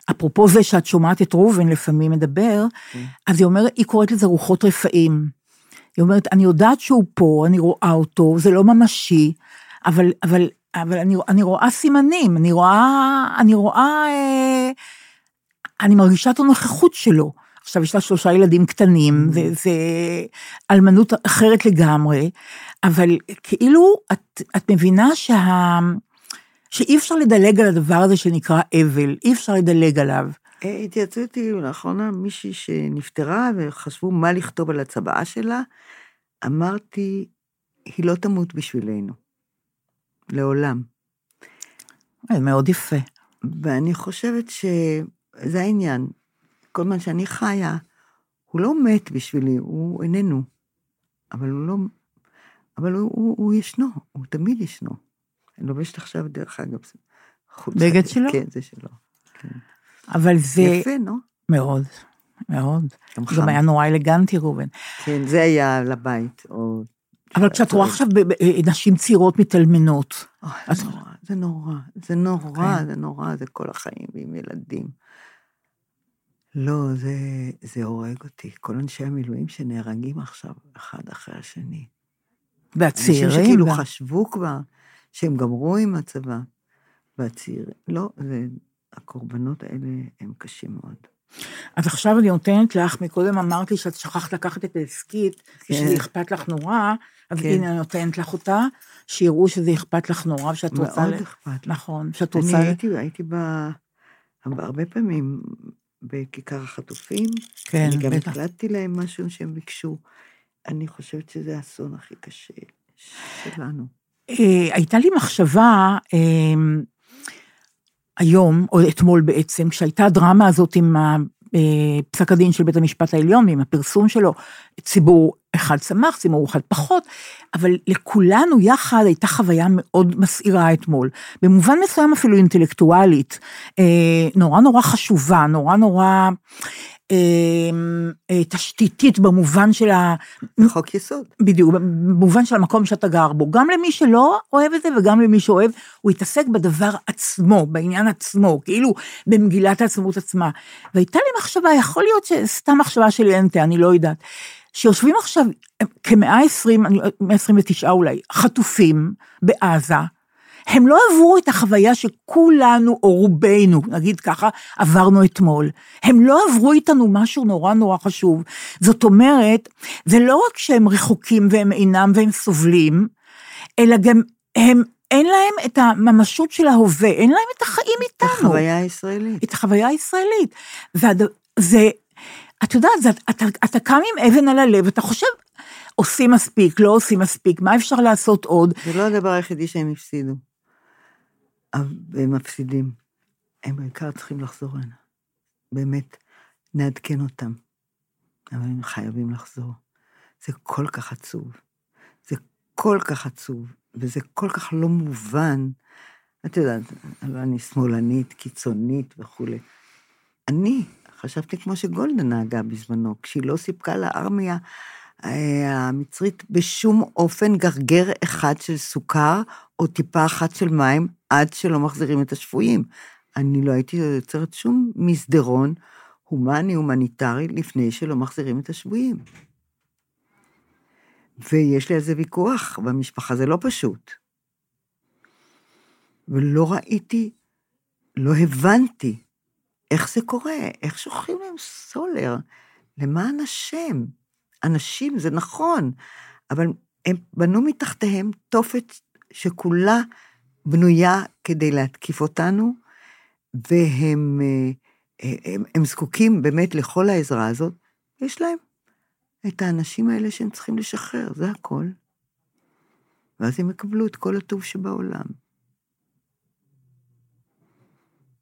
ואפרופו זה שאת שומעת את ראובן לפעמים מדבר, אז היא אומרת, היא קוראת לזה רוחות רפאים. היא אומרת, אני יודעת שהוא פה, אני רואה אותו, זה לא ממשי, אבל, אבל, אבל אני, אני רואה סימנים, אני רואה, אני רואה, אה, אני מרגישה את הנוכחות שלו. עכשיו יש לה שלושה ילדים קטנים, זה, זה אלמנות אחרת לגמרי, אבל כאילו את, את מבינה שה, שאי אפשר לדלג על הדבר הזה שנקרא אבל, אי אפשר לדלג עליו. אה, התייעצו איתי לאחרונה מישהי שנפטרה וחשבו מה לכתוב על הצוואה שלה. אמרתי, היא לא תמות בשבילנו. לעולם. זה מאוד יפה. ואני חושבת שזה העניין. כל זמן שאני חיה, הוא לא מת בשבילי, הוא איננו. אבל הוא לא... אבל הוא, הוא, הוא ישנו, הוא תמיד ישנו. אני לובשת עכשיו, דרך אגב, חולצה. בגד שלו? כן, זה שלו. כן. אבל זה... יפה, נו? מאוד, מאוד. גם גם חם. היה נורא אלגנטי, ראובן. כן, זה היה לבית, או... אבל כשאת רואה עכשיו ב- ב- נשים צעירות מתאלמנות, זה נורא, זה נורא, זה נורא, כן. זה נורא, זה כל החיים עם ילדים. לא, זה, זה הורג אותי. כל אנשי המילואים שנהרגים עכשיו, אחד אחרי השני. והצעירים, אנשים שכאילו חשבו כבר שהם גמרו עם הצבא, והצעירים, לא, זה, הקורבנות האלה הם קשים מאוד. אז עכשיו אני נותנת לך, מקודם אמרת לי שאת שכחת לקחת את ההסכית, כן. ושזה אכפת לך נורא, אז כן. הנה אני נותנת לך אותה, שיראו שזה אכפת לך נורא, ושאת רוצה... מאוד ל- אכפת. נכון, שאת אני רוצה... הייתי, הייתי ב... הרבה פעמים בכיכר החטופים, כן, אני גם בטח. הקלטתי להם משהו שהם ביקשו. אני חושבת שזה האסון הכי קשה שלנו. אה, הייתה לי מחשבה אה, היום, או אתמול בעצם, כשהייתה הדרמה הזאת עם אה, פסק הדין של בית המשפט העליון, ועם הפרסום שלו, ציבור אחד שמח, ציבור אחד פחות, אבל לכולנו יחד הייתה חוויה מאוד מסעירה אתמול, במובן מסוים אפילו אינטלקטואלית, אה, נורא נורא חשובה, נורא נורא תשתיתית במובן של ה... חוק יסוד. בדיוק, במובן של המקום שאתה גר בו. גם למי שלא אוהב את זה וגם למי שאוהב, הוא יתעסק בדבר עצמו, בעניין עצמו, כאילו במגילת העצמאות עצמה. והייתה לי מחשבה, יכול להיות שסתם מחשבה שלי אנטה, אני לא יודעת, שיושבים עכשיו כמאה עשרים, 129 אולי, חטופים בעזה, הם לא עברו את החוויה שכולנו, או רובנו, נגיד ככה, עברנו אתמול. הם לא עברו איתנו משהו נורא נורא חשוב. זאת אומרת, זה לא רק שהם רחוקים והם אינם והם סובלים, אלא גם הם, אין להם את הממשות של ההווה, אין להם את החיים איתנו. החוויה הישראלית. את החוויה הישראלית. וזה, את יודעת, זה, אתה, אתה קם עם אבן על הלב, אתה חושב, עושים מספיק, לא עושים מספיק, מה אפשר לעשות עוד? זה לא הדבר היחידי שהם הפסידו. אבל הם מפסידים. הם בעיקר צריכים לחזור הנה. באמת, נעדכן אותם. אבל הם חייבים לחזור. זה כל כך עצוב. זה כל כך עצוב, וזה כל כך לא מובן. את יודעת, אני שמאלנית, קיצונית וכולי. אני חשבתי כמו שגולדה נהגה בזמנו, כשהיא לא סיפקה לארמיה המצרית בשום אופן גרגר אחד של סוכר או טיפה אחת של מים עד שלא מחזירים את השפויים. אני לא הייתי יוצרת שום מסדרון הומני, הומניטרי, לפני שלא מחזירים את השבויים. ויש לי על זה ויכוח במשפחה, זה לא פשוט. ולא ראיתי, לא הבנתי איך זה קורה, איך שוכחים להם סולר, למען השם. אנשים, זה נכון, אבל הם בנו מתחתיהם תופת שכולה בנויה כדי להתקיף אותנו, והם אה, הם, הם זקוקים באמת לכל העזרה הזאת. יש להם את האנשים האלה שהם צריכים לשחרר, זה הכל. ואז הם יקבלו את כל הטוב שבעולם.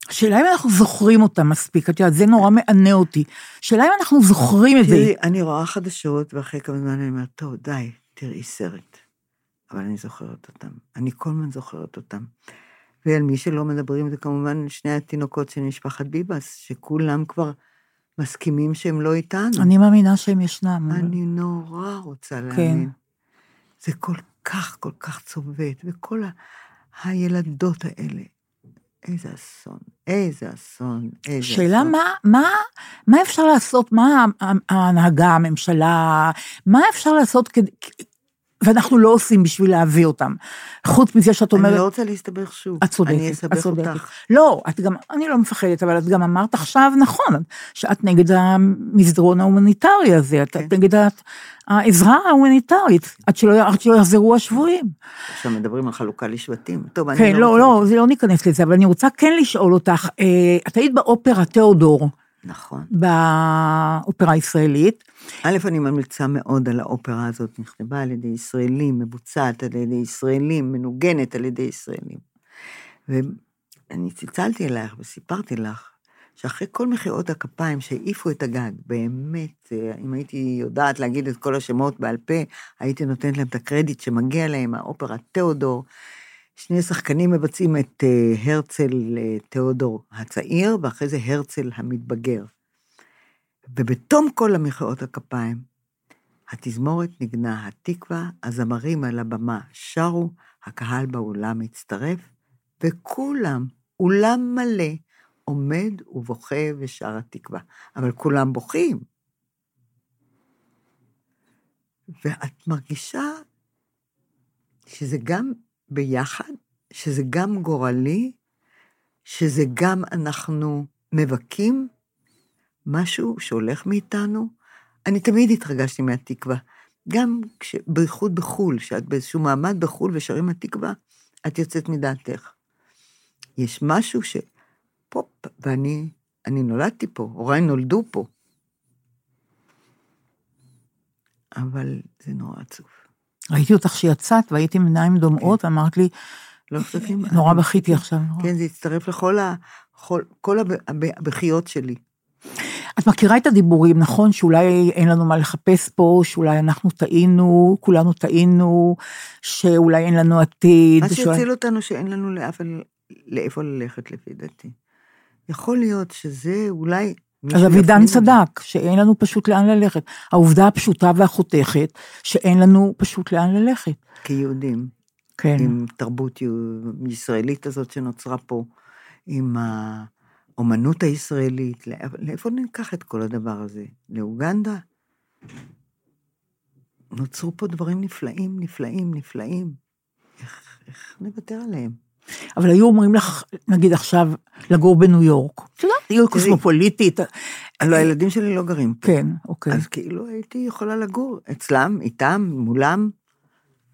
השאלה אם אנחנו זוכרים אותם מספיק, את יודעת, זה נורא מענה אותי. השאלה אם אנחנו זוכרים את זה. תראי, אני רואה חדשות, ואחרי כמה זמן אני אומרת, טוב, די, תראי סרט. אבל אני זוכרת אותם. אני כל הזמן זוכרת אותם. ועל מי שלא מדברים, זה כמובן שני התינוקות של משפחת ביבס, שכולם כבר מסכימים שהם לא איתנו. אני מאמינה שהם ישנם. אני נורא רוצה כן. להאמין. זה כל כך, כל כך צובט, וכל ה... הילדות האלה, איזה אסון, איזה אסון, איזה שאלה אסון. מה, מה, מה אפשר לעשות, מה ההנהגה, הממשלה, מה אפשר לעשות כדי... ואנחנו לא עושים בשביל להביא אותם. חוץ מזה שאת אומרת... אני לא רוצה להסתבך שוב. את צודקת, אני את אסבך צודקת. אותך. לא, את גם, אני לא מפחדת, אבל את גם אמרת עכשיו, נכון, שאת נגד המסדרון ההומניטרי הזה, את, כן. את נגד ה- העזרה ההומניטרית, עד שלא, עד שלא יחזרו השבויים. עכשיו מדברים על חלוקה לשבטים. טוב, אני כן, לא... לא, רוצה- לא, זה לא ניכנס לזה, אבל אני רוצה כן לשאול אותך, אה, את היית באופרה תיאודור, נכון. באופרה הישראלית, א', אני ממליצה מאוד על האופרה הזאת, נכתבה על ידי ישראלים, מבוצעת על ידי ישראלים, מנוגנת על ידי ישראלים. ואני צלצלתי אלייך וסיפרתי לך שאחרי כל מחיאות הכפיים שהעיפו את הגג, באמת, אה, אם הייתי יודעת להגיד את כל השמות בעל פה, הייתי נותנת להם את הקרדיט שמגיע להם, האופרה תיאודור. שני שחקנים מבצעים את אה, הרצל אה, תיאודור הצעיר, ואחרי זה הרצל המתבגר. ובתום כל המחיאות הכפיים, התזמורת נגנה התקווה, הזמרים על הבמה שרו, הקהל באולם הצטרף, וכולם, אולם מלא, עומד ובוכה ושר התקווה. אבל כולם בוכים. ואת מרגישה שזה גם ביחד, שזה גם גורלי, שזה גם אנחנו מבכים משהו שהולך מאיתנו. אני תמיד התרגשתי מהתקווה. גם כש... בייחוד בחו"ל, שאת באיזשהו מעמד בחו"ל ושרים התקווה, את יוצאת מדעתך. יש משהו ש... פופ, ואני אני נולדתי פה, הוריי נולדו פה. אבל זה נורא עצוב. ראיתי אותך שיצאת והייתי עם עיניים דומעות, ואמרת לי, לא חושבים... נורא בכיתי עכשיו. נורא. כן, זה הצטרף לכל ה... כל, כל הב- הב- הבכיות שלי. את מכירה את הדיבורים, נכון? שאולי אין לנו מה לחפש פה, שאולי אנחנו טעינו, כולנו טעינו, שאולי אין לנו עתיד. מה שאולי- שהציל אותנו שאין לנו לאף, לאיפה ללכת, לפי דעתי. יכול להיות שזה אולי... אז אבידן. צדק, שאין לנו פשוט לאן ללכת. העובדה הפשוטה והחותכת, שאין לנו פשוט לאן ללכת. כיהודים, כן. עם תרבות ישראלית הזאת שנוצרה פה, עם האומנות הישראלית, לאיפה- לאיפה ניקח את כל הדבר הזה? לאוגנדה? נוצרו פה דברים נפלאים, נפלאים, נפלאים. איך, איך נוותר עליהם? אבל היו אומרים לך, נגיד עכשיו, לגור בניו יורק. את יודעת, עיר קוסמופוליטית. הלוא הילדים שלי לא גרים פה. כן, אוקיי. אז כאילו הייתי יכולה לגור אצלם, איתם, מולם,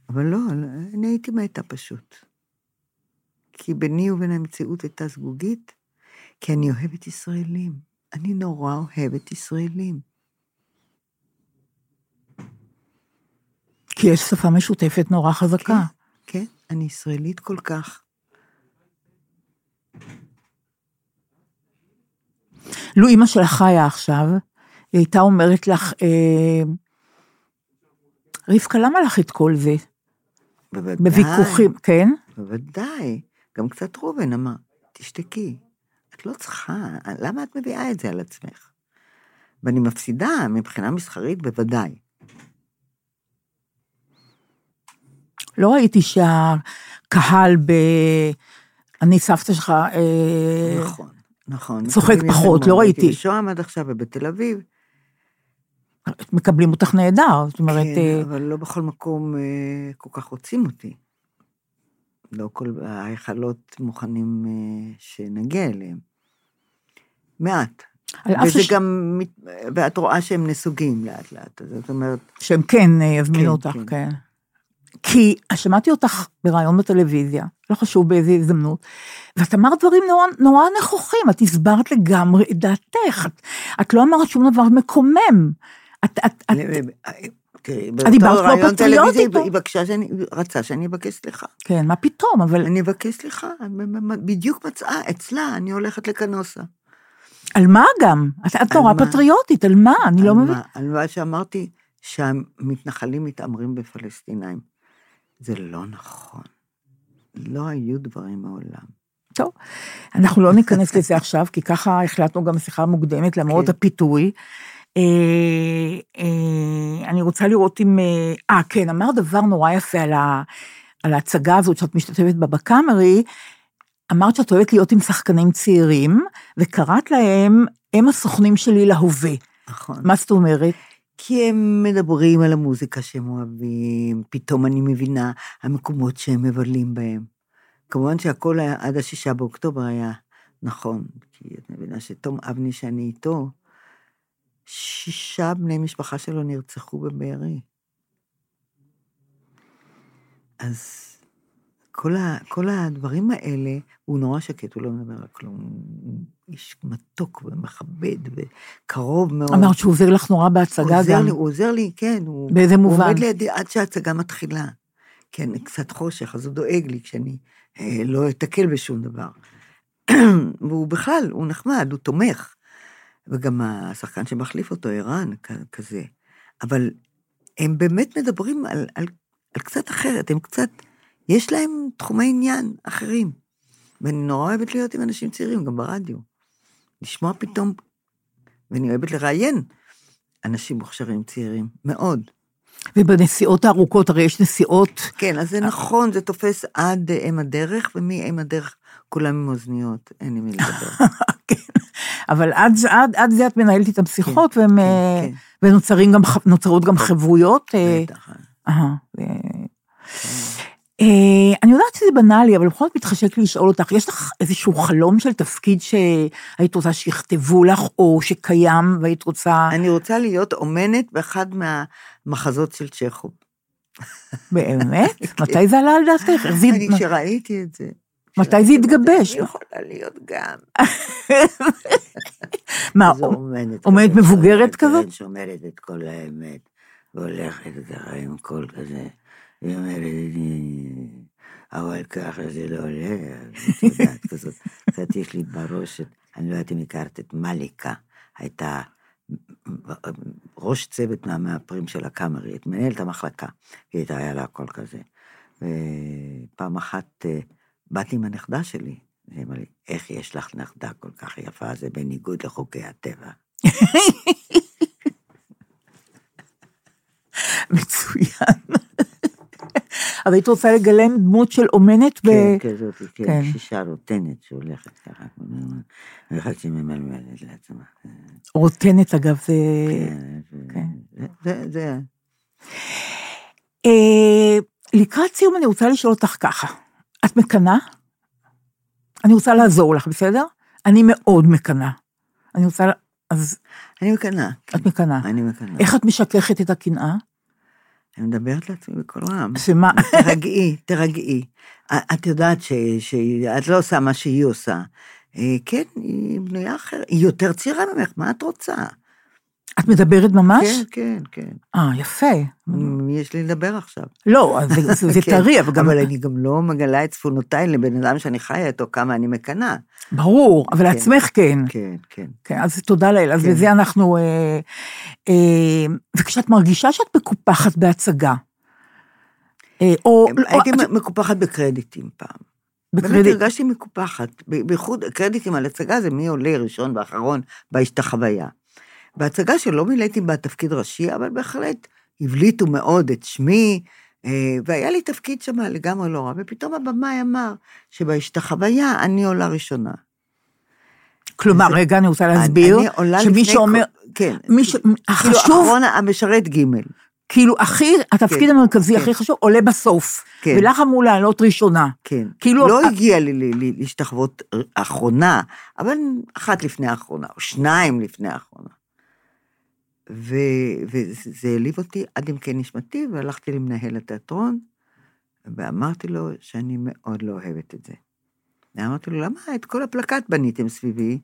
אבל לא, אני הייתי מתה פשוט. כי ביני ובין המציאות הייתה זגוגית, כי אני אוהבת ישראלים. אני נורא אוהבת ישראלים. כי יש שפה משותפת נורא חזקה. כן, אני ישראלית כל כך. לו אימא שלך חיה עכשיו, היא הייתה אומרת לך, אה, רבקה, למה לך את כל זה? בוודאי. בוויכוחים, כן? בוודאי. גם קצת ראובן אמר, תשתקי, את לא צריכה, למה את מביאה את זה על עצמך? ואני מפסידה מבחינה מסחרית בוודאי. לא ראיתי שהקהל ב... אני סבתא שלך, אה, נכון, נכון. צוחק פחות. לא ראיתי. הייתי בשוהם עד עכשיו ובתל אביב. מקבלים אותך נהדר, זאת אומרת, כן, אה, אבל לא בכל מקום אה, כל כך רוצים אותי. לא כל ההיכלות מוכנים אה, שנגיע אליהם. מעט. וזה ש- גם, ואת רואה שהם נסוגים לאט לאט, זאת אומרת, שהם כן יזמינו כן, אותך, כן. כן. כי שמעתי אותך בריאיון בטלוויזיה, לא חשוב באיזה הזדמנות, ואת אמרת דברים נורא, נורא נכוחים, את הסברת לגמרי את דעתך, את, את לא אמרת שום דבר מקומם. את, את, את, תראי, באותו כמו ראיון טלוויזיה, פטריוטית, היא בקשה שאני, רצה שאני אבקש סליחה. כן, מה פתאום, אבל אני אבקש סליחה, בדיוק מצאה, אצלה, אני הולכת לקנוסה. על מה גם? את, נורא מה? פטריוטית, על מה? אני לא. מה? על מה שאמרתי, שהמתנחלים מתעמרים בפלסטינאים. זה לא נכון. לא היו דברים מעולם. טוב, אנחנו לא ניכנס לזה עכשיו, כי ככה החלטנו גם בשיחה מוקדמת, למרות כן. הפיתוי. אה, אה, אני רוצה לראות אם... אה, אה, כן, אמר דבר נורא יפה על, ה, על ההצגה הזאת שאת משתתפת בה בקאמרי. אמרת שאת אוהבת להיות עם שחקנים צעירים, וקראת להם, הם הסוכנים שלי להווה. נכון. מה זאת אומרת? כי הם מדברים על המוזיקה שהם אוהבים, פתאום אני מבינה המקומות שהם מבלים בהם. כמובן שהכל היה, עד השישה באוקטובר היה נכון, כי את מבינה שתום אבני שאני איתו, שישה בני משפחה שלו נרצחו בבארי. אז כל, ה, כל הדברים האלה, הוא נורא שקט, הוא לא מדבר על כלום. הוא איש מתוק ומכבד וקרוב מאוד. אמרת שהוא עוזר לך נורא בהצגה הוא עוזר גם. לי, הוא עוזר לי, כן. הוא, באיזה הוא מובן? עומד לידי עד שההצגה מתחילה. כן, קצת חושך, אז הוא דואג לי כשאני אה, לא אתקל בשום דבר. והוא בכלל, הוא נחמד, הוא תומך. וגם השחקן שמחליף אותו, ערן, כזה. אבל הם באמת מדברים על, על, על קצת אחרת, הם קצת, יש להם תחומי עניין אחרים. ואני נורא אוהבת להיות עם אנשים צעירים, גם ברדיו. לשמוע פתאום, ואני אוהבת לראיין אנשים מוכשרים צעירים, מאוד. ובנסיעות הארוכות, הרי יש נסיעות, כן, אז זה נכון, זה תופס עד אה, אם הדרך, ומאם הדרך כולם עם אוזניות, אין עם מי לדבר. כן. אבל עד, עד, עד זה את מנהלת איתם שיחות, והם, אה, כן. ונוצרים גם, גם חברויות. אה, בטח. אה, אני יודעת שזה בנאלי, אבל בכל זאת מתחשק לי לשאול אותך, יש לך איזשהו חלום של תפקיד שהיית רוצה שיכתבו לך, או שקיים והיית רוצה, אני רוצה להיות אומנת באחד מהמחזות של צ'כוב. באמת? מתי זה עלה על דעתך? אני, כשראיתי את זה. מתי זה התגבש? אני יכולה להיות גם. מה, כזאת, מבוגרת שאומרת- כזאת? כן, שאומרת את כל האמת, והולכת ככה עם קול כזה, היא אומרת, "אני- אבל ככה זה לא עולה, את יודעת, כזאת. קצת יש לי בראש, אני לא יודעת אם הכרת את מליקה, הייתה ראש צוות מהמאפרים של הקאמרי, את מנהלת המחלקה, היא הייתה, היה לה קול כזה. ופעם אחת אה, באתי עם הנכדה שלי, והיא אמרה לי, איך יש לך נכדה כל כך יפה, זה בניגוד לחוקי הטבע. מצוין. אבל היית רוצה לגלם דמות של אומנת ב... כן, כזאת, כן. כן, שישה רוטנת שהולכת ככה, ואחד שממלמלת לעצמה. רוטנת, אגב, זה... כן, כן. זה, אה, לקראת סיום אני רוצה לשאול אותך ככה, את מקנאה? אני רוצה לעזור לך, בסדר? אני מאוד מקנאה. אני רוצה... אז אני מקנאה. כן, את מקנאה. אני מקנאה. איך את משככת את הקנאה? אני מדברת לעצמי בקול רם. שמה? תרגעי, תרגעי. את יודעת ש- שאת לא עושה מה שהיא עושה. אה, כן, היא בנויה אחרת, היא יותר צעירה ממך, מה את רוצה? את מדברת ממש? כן, כן, כן. אה, יפה. יש לי לדבר עכשיו? לא, זה- כן, טרי, אבל גם... אבל אני גם לא מגלה את צפונותיי לבן אדם שאני חיה איתו, כמה אני מקנאה. ברור, אבל כן. לעצמך כן. כן, כן. כן, אז תודה לאל, אז כן. בזה אנחנו... אה, אה, וכשאת מרגישה שאת מקופחת בהצגה, אה, או... הייתי או- מקופחת בקרדיטים פעם. באמת בקרדיט, הרגשתי מקופחת. בייחוד קרדיטים על הצגה זה מי עולה ראשון ואחרון בהשתחוויה. בהצגה שלא מילאתי בה תפקיד ראשי, אבל בהחלט הבליטו מאוד את שמי, אה, והיה לי תפקיד שם לגמרי לא רע, ופתאום הבמאי אמר שבהשתחוויה אני עולה ראשונה. כלומר, זה- רגע, אני רוצה להסביר, אני עולה שמי שאומר, כן. מי ש... כאילו החשוב, אחרון המשרת ג'. כאילו, הכי, התפקיד כן, המרכזי כן. הכי חשוב עולה בסוף, כן. ולך אמור לעלות ראשונה. כן. כאילו- לא הגיע לי ל- ל- להשתחוות אחרונה, אבל אחת לפני האחרונה, או שניים לפני האחרונה. ו- וזה העליב אותי עד עמקי נשמתי, והלכתי למנהל התיאטרון, ואמרתי לו שאני מאוד לא אוהבת את זה. ואמרתי לו, למה את כל הפלקט בניתם סביבי,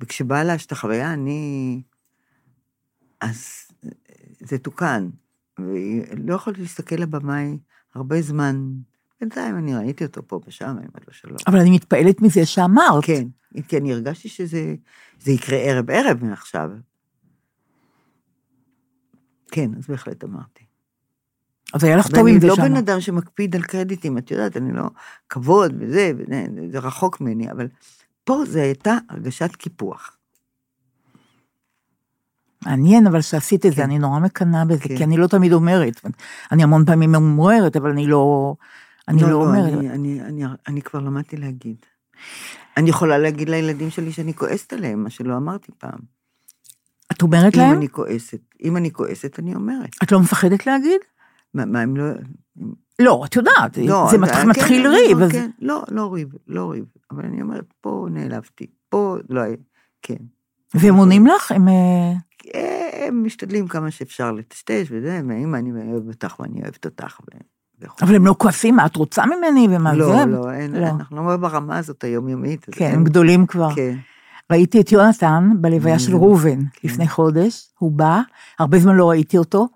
וכשבאה להשתחוויה אני... אז זה תוקן. ולא יכולתי להסתכל לבמאי הרבה זמן. בינתיים אני ראיתי אותו פה ושם, אמא לו שלא. אבל אני מתפעלת מזה שאמרת. כן, כי אני הרגשתי שזה זה יקרה ערב-ערב מעכשיו. כן, אז בהחלט אמרתי. אז היה לך טוב עם ואני זה לא שם. בן אדם שמקפיד על קרדיטים, את יודעת, אני לא... כבוד וזה, וזה, זה רחוק ממני, אבל פה זו הייתה הרגשת קיפוח. מעניין, אבל שעשית את זה, כן. אני נורא מקנאה בזה, כן. כי אני לא תמיד אומרת. אני המון פעמים ממוררת, אבל אני לא... אני לא אומרת. אני, אני, אני, אני כבר למדתי להגיד. אני יכולה להגיד לילדים שלי שאני כועסת עליהם, מה שלא אמרתי פעם. את אומרת אם להם? אני כועסת, אם אני כועסת, אני אומרת. את לא מפחדת להגיד? מה, מה הם לא... לא, את יודעת, לא, זה אז- מת- כן, מתחיל אני ריב. אומר, אז- כן, לא, לא ריב, לא ריב. אבל אני אומרת, פה נעלבתי, פה לא היה, כן. והם עונים לך? הם... אה, הם משתדלים כמה שאפשר לטשטש וזה, ואמא, אני אוהב אותך ואני אוהבת אותך. ו-. אבל הם לא כועסים, מה את רוצה ממני ומה לא, זה? לא, אין, לא. אנחנו לא ברמה הזאת היומיומית. כן, הם גדולים כבר. כן. ראיתי את יונתן בלוויה של Mm, ראובן כן. לפני חודש, הוא בא, הרבה זמן לא ראיתי אותו,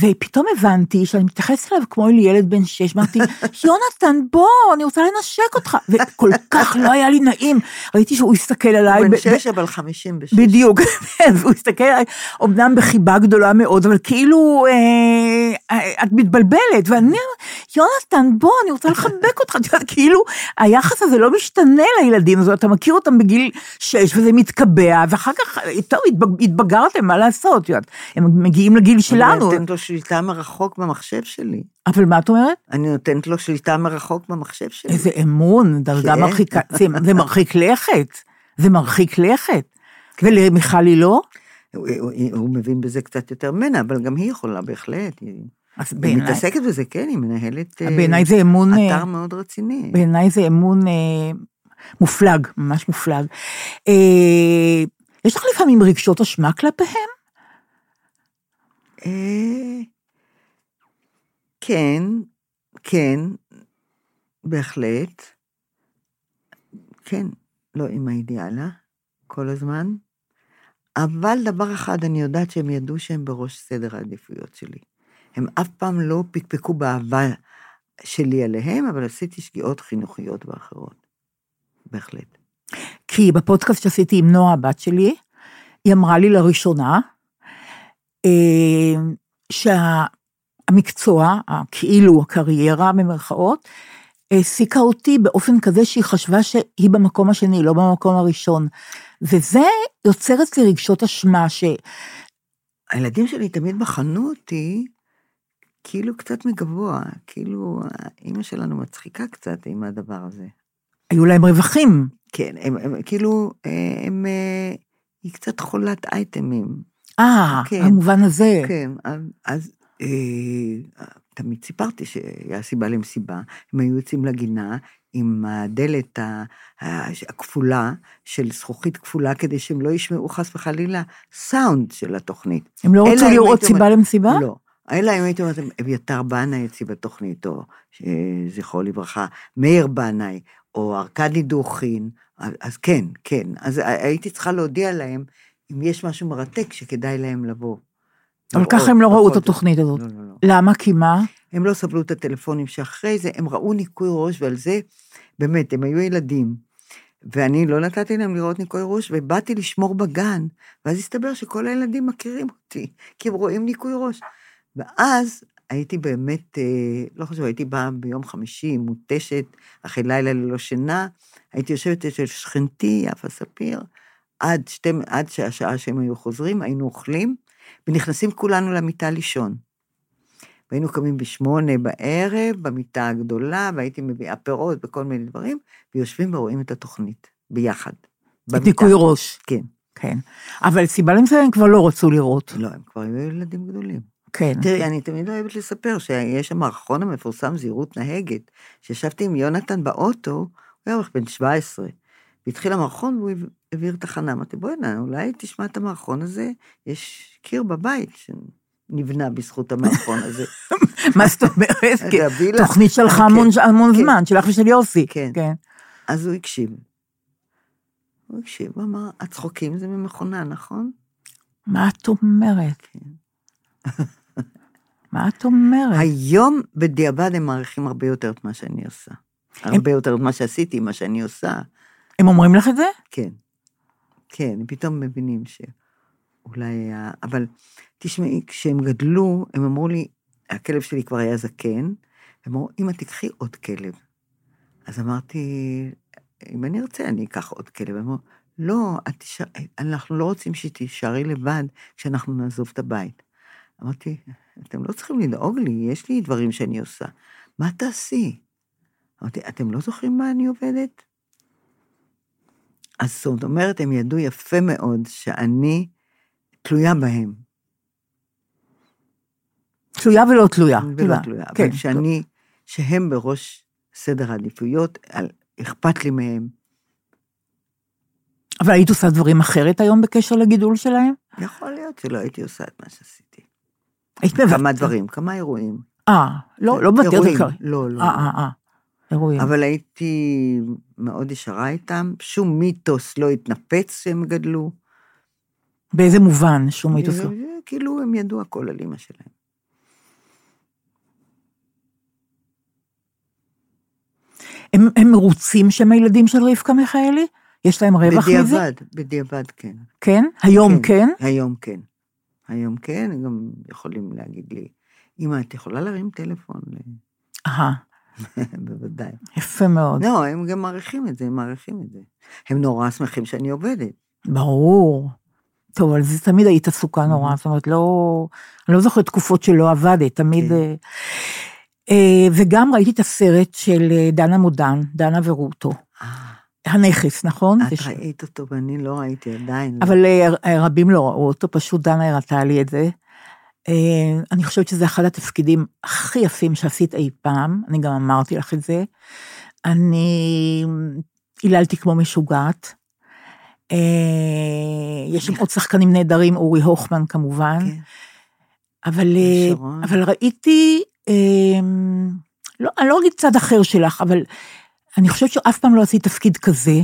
ופתאום הבנתי שאני מתייחסת אליו כמו אל ילד בן שש, אמרתי, יונתן, בוא, אני רוצה לנשק אותך, וכל כך לא היה לי נעים, ראיתי שהוא הסתכל עליי, הוא בן שש, אבל חמישים ושש. בדיוק, והוא הסתכל עליי, אמנם בחיבה גדולה מאוד, אבל כאילו, אה, את מתבלבלת, ואני, יונתן, בוא, אני רוצה לחבק אותך, את יודעת, כאילו, היחס הזה לא משתנה לילדים, זאת אומרת, אתה מכיר אותם בגיל שש, וזה מתקבע, ואחר כך, טוב, התבג- התבגרתם, מה לעשות, את יודעת, הם מגיעים לגיל שלנו, לו שליטה מרחוק במחשב שלי. אבל מה את אומרת? אני נותנת לו שליטה מרחוק במחשב שלי. איזה אמון, דרגה כן. מרחיקה, זה, זה מרחיק לכת, זה מרחיק לכת. ולמיכל היא לא? הוא, הוא, הוא מבין בזה קצת יותר ממנה, אבל גם היא יכולה בהחלט. היא, אז היא בעיניי, מתעסקת בזה, כן, היא מנהלת אה, בעיניי זה אמון... אה, אתר מאוד רציני. בעיניי זה אמון אה, מופלג, ממש מופלג. אה, יש לך לפעמים רגשות אשמה כלפיהם? כן, כן, בהחלט. כן, לא עם האידיאלה, כל הזמן. אבל דבר אחד, אני יודעת שהם ידעו שהם בראש סדר העדיפויות שלי. הם אף פעם לא פקפקו באהבה שלי עליהם, אבל עשיתי שגיאות חינוכיות ואחרות. בהחלט. כי בפודקאסט שעשיתי עם נועה, הבת שלי, היא אמרה לי לראשונה, שהמקצוע, כאילו הקריירה במרכאות, העסיקה אותי באופן כזה שהיא חשבה שהיא במקום השני, לא במקום הראשון. וזה יוצר אצלי רגשות אשמה, ש... הילדים שלי תמיד בחנו אותי כאילו קצת מגבוה, כאילו אימא שלנו מצחיקה קצת עם הדבר הזה. היו להם רווחים. כן, הם, הם כאילו, אה, הם, אה, היא קצת חולת אייטמים. אה, כן. במובן הזה. כן, אז, אה, תמיד סיפרתי שהיה סיבה למסיבה, הם היו יוצאים לגינה עם הדלת הכפולה, של זכוכית כפולה, כדי שהם לא ישמעו חס וחלילה סאונד של התוכנית. הם לא רצו אם לראות סיבה למסיבה? לא. אלא אם הייתי אומרת, אביתר בנאי יוציא בתוכנית, או אה, זכרו לברכה, מאיר בנאי, או ארכדי דוכין, אז כן, כן. אז הייתי צריכה להודיע להם אם יש משהו מרתק שכדאי להם לבוא. אבל ככה הם לא ראו את. התוכנית הזאת. לא, לא, לא. למה? כי מה? הם לא סבלו את הטלפונים שאחרי זה, הם ראו ניקוי ראש, ועל זה, באמת, הם היו ילדים. ואני לא נתתי להם לראות ניקוי ראש, ובאתי לשמור בגן, ואז הסתבר שכל הילדים מכירים אותי, כי הם רואים ניקוי ראש. ואז הייתי באמת, אה, לא חשוב, הייתי באה ביום חמישי, מותשת, אחרי לילה ללא שינה, הייתי יושבת אצל שכנתי, יפה ספיר, עד, שתי, עד שהשעה שהם היו חוזרים, היינו אוכלים, ונכנסים כולנו למיטה לישון. והיינו קמים בשמונה בערב, במיטה הגדולה, והייתי מביאה פירות וכל מיני דברים, ויושבים ורואים את התוכנית, ביחד. את. ניקוי ראש. כן. כן. אבל סיבה למסיבה הם כבר לא רצו לראות. לא, הם כבר היו ילדים גדולים. כן. תראי, אני תמיד אוהבת לספר שיש המערכון המפורסם זהירות נהגת, שישבתי עם יונתן באוטו, הוא היה בערך בן 17, והתחיל המערכון והוא העביר תחנה. אמרתי, בואי הנה, אולי תשמע את המערכון הזה, יש קיר בבית שנבנה בזכות המערכון הזה. מה זאת אומרת? כן. תוכנית שלך כן, המון המון כן. זמן, שלך ושל יוסי. כן. כן. אז הוא הקשיב. הוא הקשיב, הוא אמר, הצחוקים זה ממכונה, נכון? מה את אומרת? כן. מה את אומרת? היום בדיעבד הם מעריכים הרבה יותר את מה שאני עושה. הרבה יותר את מה שעשיתי, מה שאני עושה. הם אומרים לך את זה? כן. כן, הם פתאום מבינים שאולי היה... אבל תשמעי, כשהם גדלו, הם אמרו לי, הכלב שלי כבר היה זקן, הם אמרו, אמא, תיקחי עוד כלב. אז אמרתי, אם אני ארצה, אני אקח עוד כלב. הם אמרו, לא, את תישאר, אנחנו לא רוצים שתישארי לבד כשאנחנו נעזוב את הבית. אמרתי, אתם לא צריכים לדאוג לי, יש לי דברים שאני עושה. מה תעשי? אמרתי, אתם לא זוכרים מה אני עובדת? אז זאת אומרת, הם ידעו יפה מאוד שאני תלויה בהם. תלויה ולא תלויה. ולא תלויה, כן. אבל שאני, שהם בראש סדר העדיפויות, אכפת לי מהם. אבל היית עושה דברים אחרת היום בקשר לגידול שלהם? יכול להיות שלא הייתי עושה את מה שעשיתי. היית כמה מוותרת. דברים, כמה אירועים. אה, לא, לא מוותרת. אירועים, על- לא, לא. אה, אה, אה. אירועים. אבל הייתי מאוד ישרה איתם, שום מיתוס לא התנפץ שהם גדלו. באיזה מובן שום מיתוס לא? כאילו הם ידעו הכל על אימא שלהם. הם, הם מרוצים שהם הילדים של רבקה מיכאלי? יש להם רווח מזה? בדיעבד, בדיעבד כן. כן? היום כן? היום כן. היום כן, הם גם יכולים להגיד לי, אמא, את יכולה להרים טלפון? אהה, בוודאי. יפה מאוד. לא, הם גם מעריכים את זה, הם מעריכים את זה. הם נורא שמחים שאני עובדת. ברור. טוב, אבל זה תמיד היית עסוקה נורא, זאת אומרת, לא... אני לא זוכרת תקופות שלא עבדת, תמיד... כן. אה, אה, וגם ראיתי את הסרט של אה, דנה מודן, דנה ורוטו. הנכס, נכון? את ראית אותו ואני לא ראיתי עדיין. אבל אה, אה, רבים לא ראו אותו, פשוט דנה הראתה לי את זה. אה, אני חושבת שזה אחד התפקידים הכי יפים שעשית אי פעם, אני גם אמרתי לך את זה. אני היללתי כמו משוגעת. אה, יש שם עוד שחקנים נהדרים, אורי הוכמן כמובן, כן. אבל, אה. אבל ראיתי, לא, אני לא אגיד צד אחר שלך, אבל אני חושבת שאף פעם לא עשית תפקיד כזה.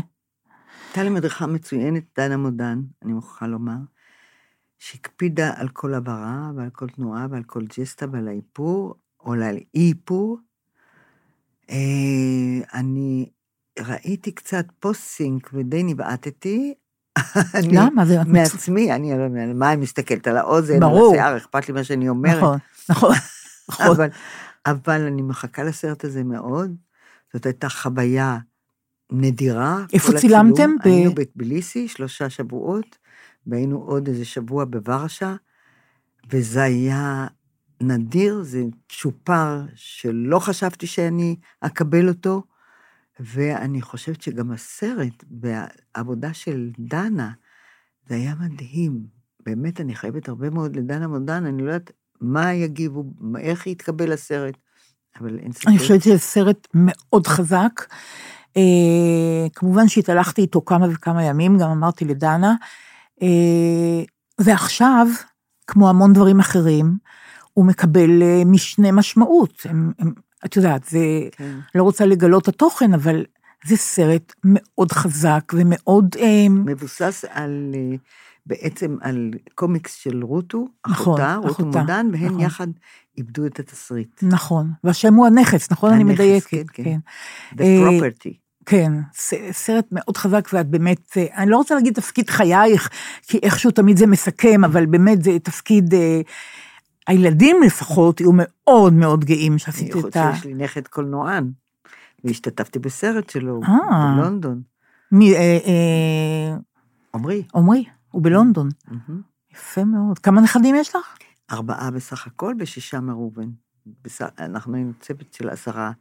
הייתה לי מדריכה מצוינת, דנה מודן, אני מוכרחה לומר, שהקפידה על כל הבהרה ועל כל תנועה ועל כל ג'סטה ועל האיפור, או על אי-איפור. אה, אני ראיתי קצת post-sync ודי נבעתתי. למה? זה... מעצמי, אני לא יודעת, מה, אני מסתכלת על האוזן, ברור. על השיער, אכפת לי מה שאני אומרת. נכון, נכון, נכון. אבל, אבל אני מחכה לסרט הזה מאוד. זאת הייתה חוויה נדירה. איפה צילמתם? היינו בטביליסי שלושה שבועות, והיינו עוד איזה שבוע בוורשה, וזה היה נדיר, זה צ'ופר שלא חשבתי שאני אקבל אותו, ואני חושבת שגם הסרט והעבודה של דנה, זה היה מדהים. באמת, אני חייבת הרבה מאוד לדנה מודן, אני לא יודעת מה יגיבו, איך יתקבל הסרט, אבל אין ספק. אני חושבת שזה סרט מאוד חזק. אה, כמובן שהתהלכתי איתו כמה וכמה ימים, גם אמרתי לדנה. אה, ועכשיו, כמו המון דברים אחרים, הוא מקבל אה, משנה משמעות. הם, הם, את יודעת, זה, כן. לא רוצה לגלות התוכן, אבל זה סרט מאוד חזק ומאוד... אה, מבוסס על, אה, בעצם על קומיקס של רוטו, נכון, אחותה, רוטו אחותה, מודן, והן נכון. יחד איבדו את התסריט. נכון, והשם הוא הנכס, נכון? אני הנכס, מדייקת. כן, כן. The אה, property. כן, סרט מאוד חזק, ואת באמת, אה, אני לא רוצה להגיד תפקיד חייך, כי איכשהו תמיד זה מסכם, אבל באמת זה תפקיד, אה, הילדים לפחות יהיו מאוד מאוד גאים שעשית חוץ את ה... שיש לי נכד קולנוען, והשתתפתי בסרט שלו אה. בלונדון. מי, אה, אה, עמרי, עמרי, הוא בלונדון. יפה מאוד. כמה נכדים יש לך? ארבעה בסך הכל ושישה מראובן. בס- אנחנו היינו צוות של עשרה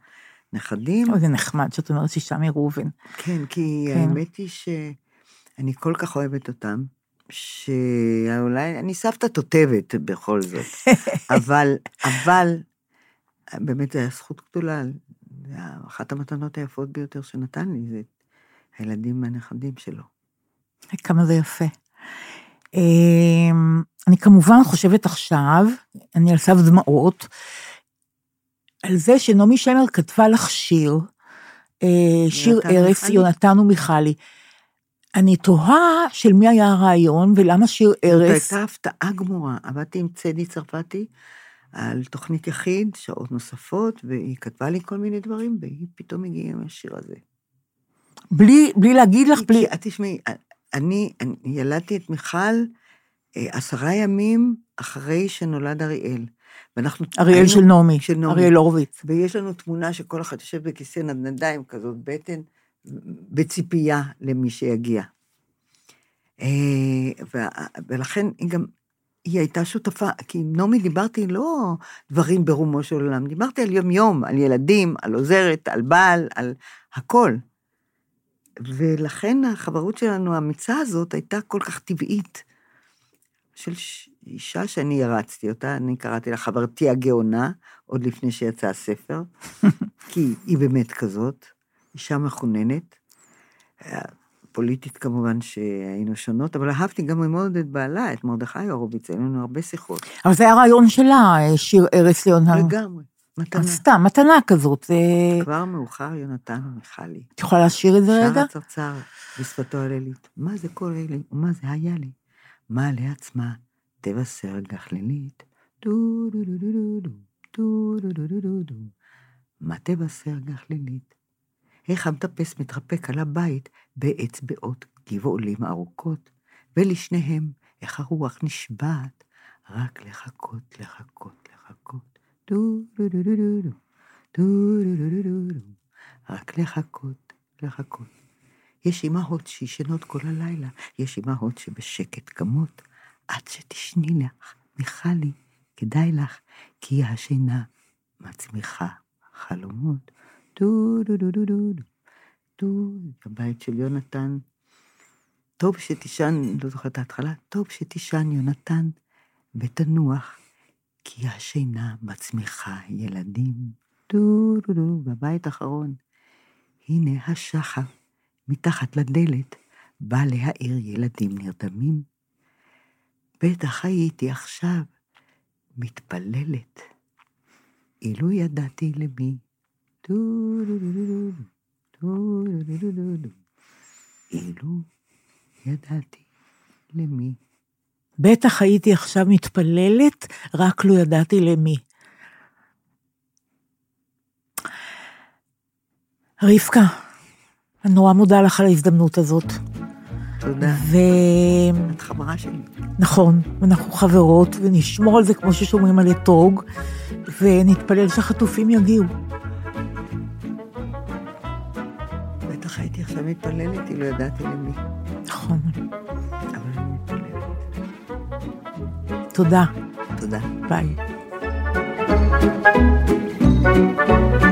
נכדים. אוי, זה נחמד שאת אומרת שישה מראובן. כן, כי כן. האמת היא שאני כל כך אוהבת אותם, שאולי, אני סבתא תותבת בכל זאת, אבל, אבל, באמת זו הייתה זכות גדולה, אחת המתנות היפות ביותר שנתן לי, זה הילדים והנכדים שלו. כמה זה יפה. אמ, אני כמובן חושבת עכשיו, אני על סף דמעות, על זה שנעמי שמר כתבה לך שיר, אה, שיר ארץ? יונתן ומיכלי. אני תוהה של מי היה הרעיון ולמה שיר זאת ארץ. הייתה הפתעה גמורה, עבדתי עם צדי צרפתי על תוכנית יחיד, שעות נוספות, והיא כתבה לי כל מיני דברים, והיא פתאום הגיעה עם השיר הזה. בלי, בלי להגיד לך, בלי... תשמעי, אני, אני ילדתי את מיכל אה, עשרה ימים אחרי שנולד אריאל, ואנחנו... אריאל היינו- של נעמי, של נעמי. אריאל הורוביץ. ויש לנו תמונה שכל אחד יושב בכיסא נדנדיים כזאת, בטן, בציפייה למי שיגיע. אה, וה- ולכן היא גם, היא הייתה שותפה, כי עם נעמי דיברתי לא דברים ברומו של עולם, דיברתי על יום-יום, על ילדים, על עוזרת, על בעל, על הכל. ולכן החברות שלנו, האמיצה הזאת, הייתה כל כך טבעית. של ש- אישה שאני הרצתי אותה, אני קראתי לה חברתי הגאונה, עוד לפני שיצא הספר, כי היא באמת כזאת, אישה מחוננת. אה, פוליטית כמובן שהיינו שונות, אבל אהבתי גם מאוד את בעלה, את מרדכי הורוביץ, היו לנו הרבה שיחות. אבל זה היה רעיון שלה, אה, שיר ארץ ליונה. לגמרי, מתנה. סתם, מתנה כזאת. זה... כבר מאוחר, יונתן ומיכלי. את יכולה לשיר את זה שר רגע? הצרצר בשפתו הלילית, מה זה קורה לי ומה זה היה לי? מה לעצמה תבשר גחלילית, דו דו דו דו דו דו דו דו דו דו דו מה תבשר גחלילית? איך המטפס מתרפק על הבית באצבעות גבעולים ארוכות, ולשניהם איך הרוח נשבעת, רק לחכות, לחכות, לחכות, דו דו דו דו דו דו דו דו דו דו דו דו רק לחכות, לחכות. יש אמהות שישנות כל הלילה, יש אמהות שבשקט קמות, עד שתשני לך, מיכלי, כדאי לך, כי השינה מצמיחה חלומות. דו דו דו דו דו דו דו, הבית של יונתן. טוב שתישן, לא זוכרת את ההתחלה, טוב שתישן יונתן, ותנוח, כי השינה מצמיחה ילדים. דו דו דו, בבית האחרון. הנה השחר, מתחת לדלת, בא להאיר ילדים נרדמים. בטח הייתי עכשיו מתפללת. אילו ידעתי למי. אילו ידעתי למי. בטח הייתי עכשיו מתפללת, רק לו ידעתי למי. רבקה, אני נורא מודה לך על ההזדמנות הזאת. תודה. ונכון, את חברה שלי. אנחנו חברות, ונשמור על זה כמו ששומרים על אתרוג, ונתפלל שהחטופים יגיעו. בטח הייתי עכשיו מתפללת, אילו ידעתי למי. נכון. אבל אני מתפללת. תודה. תודה. ביי. Imagine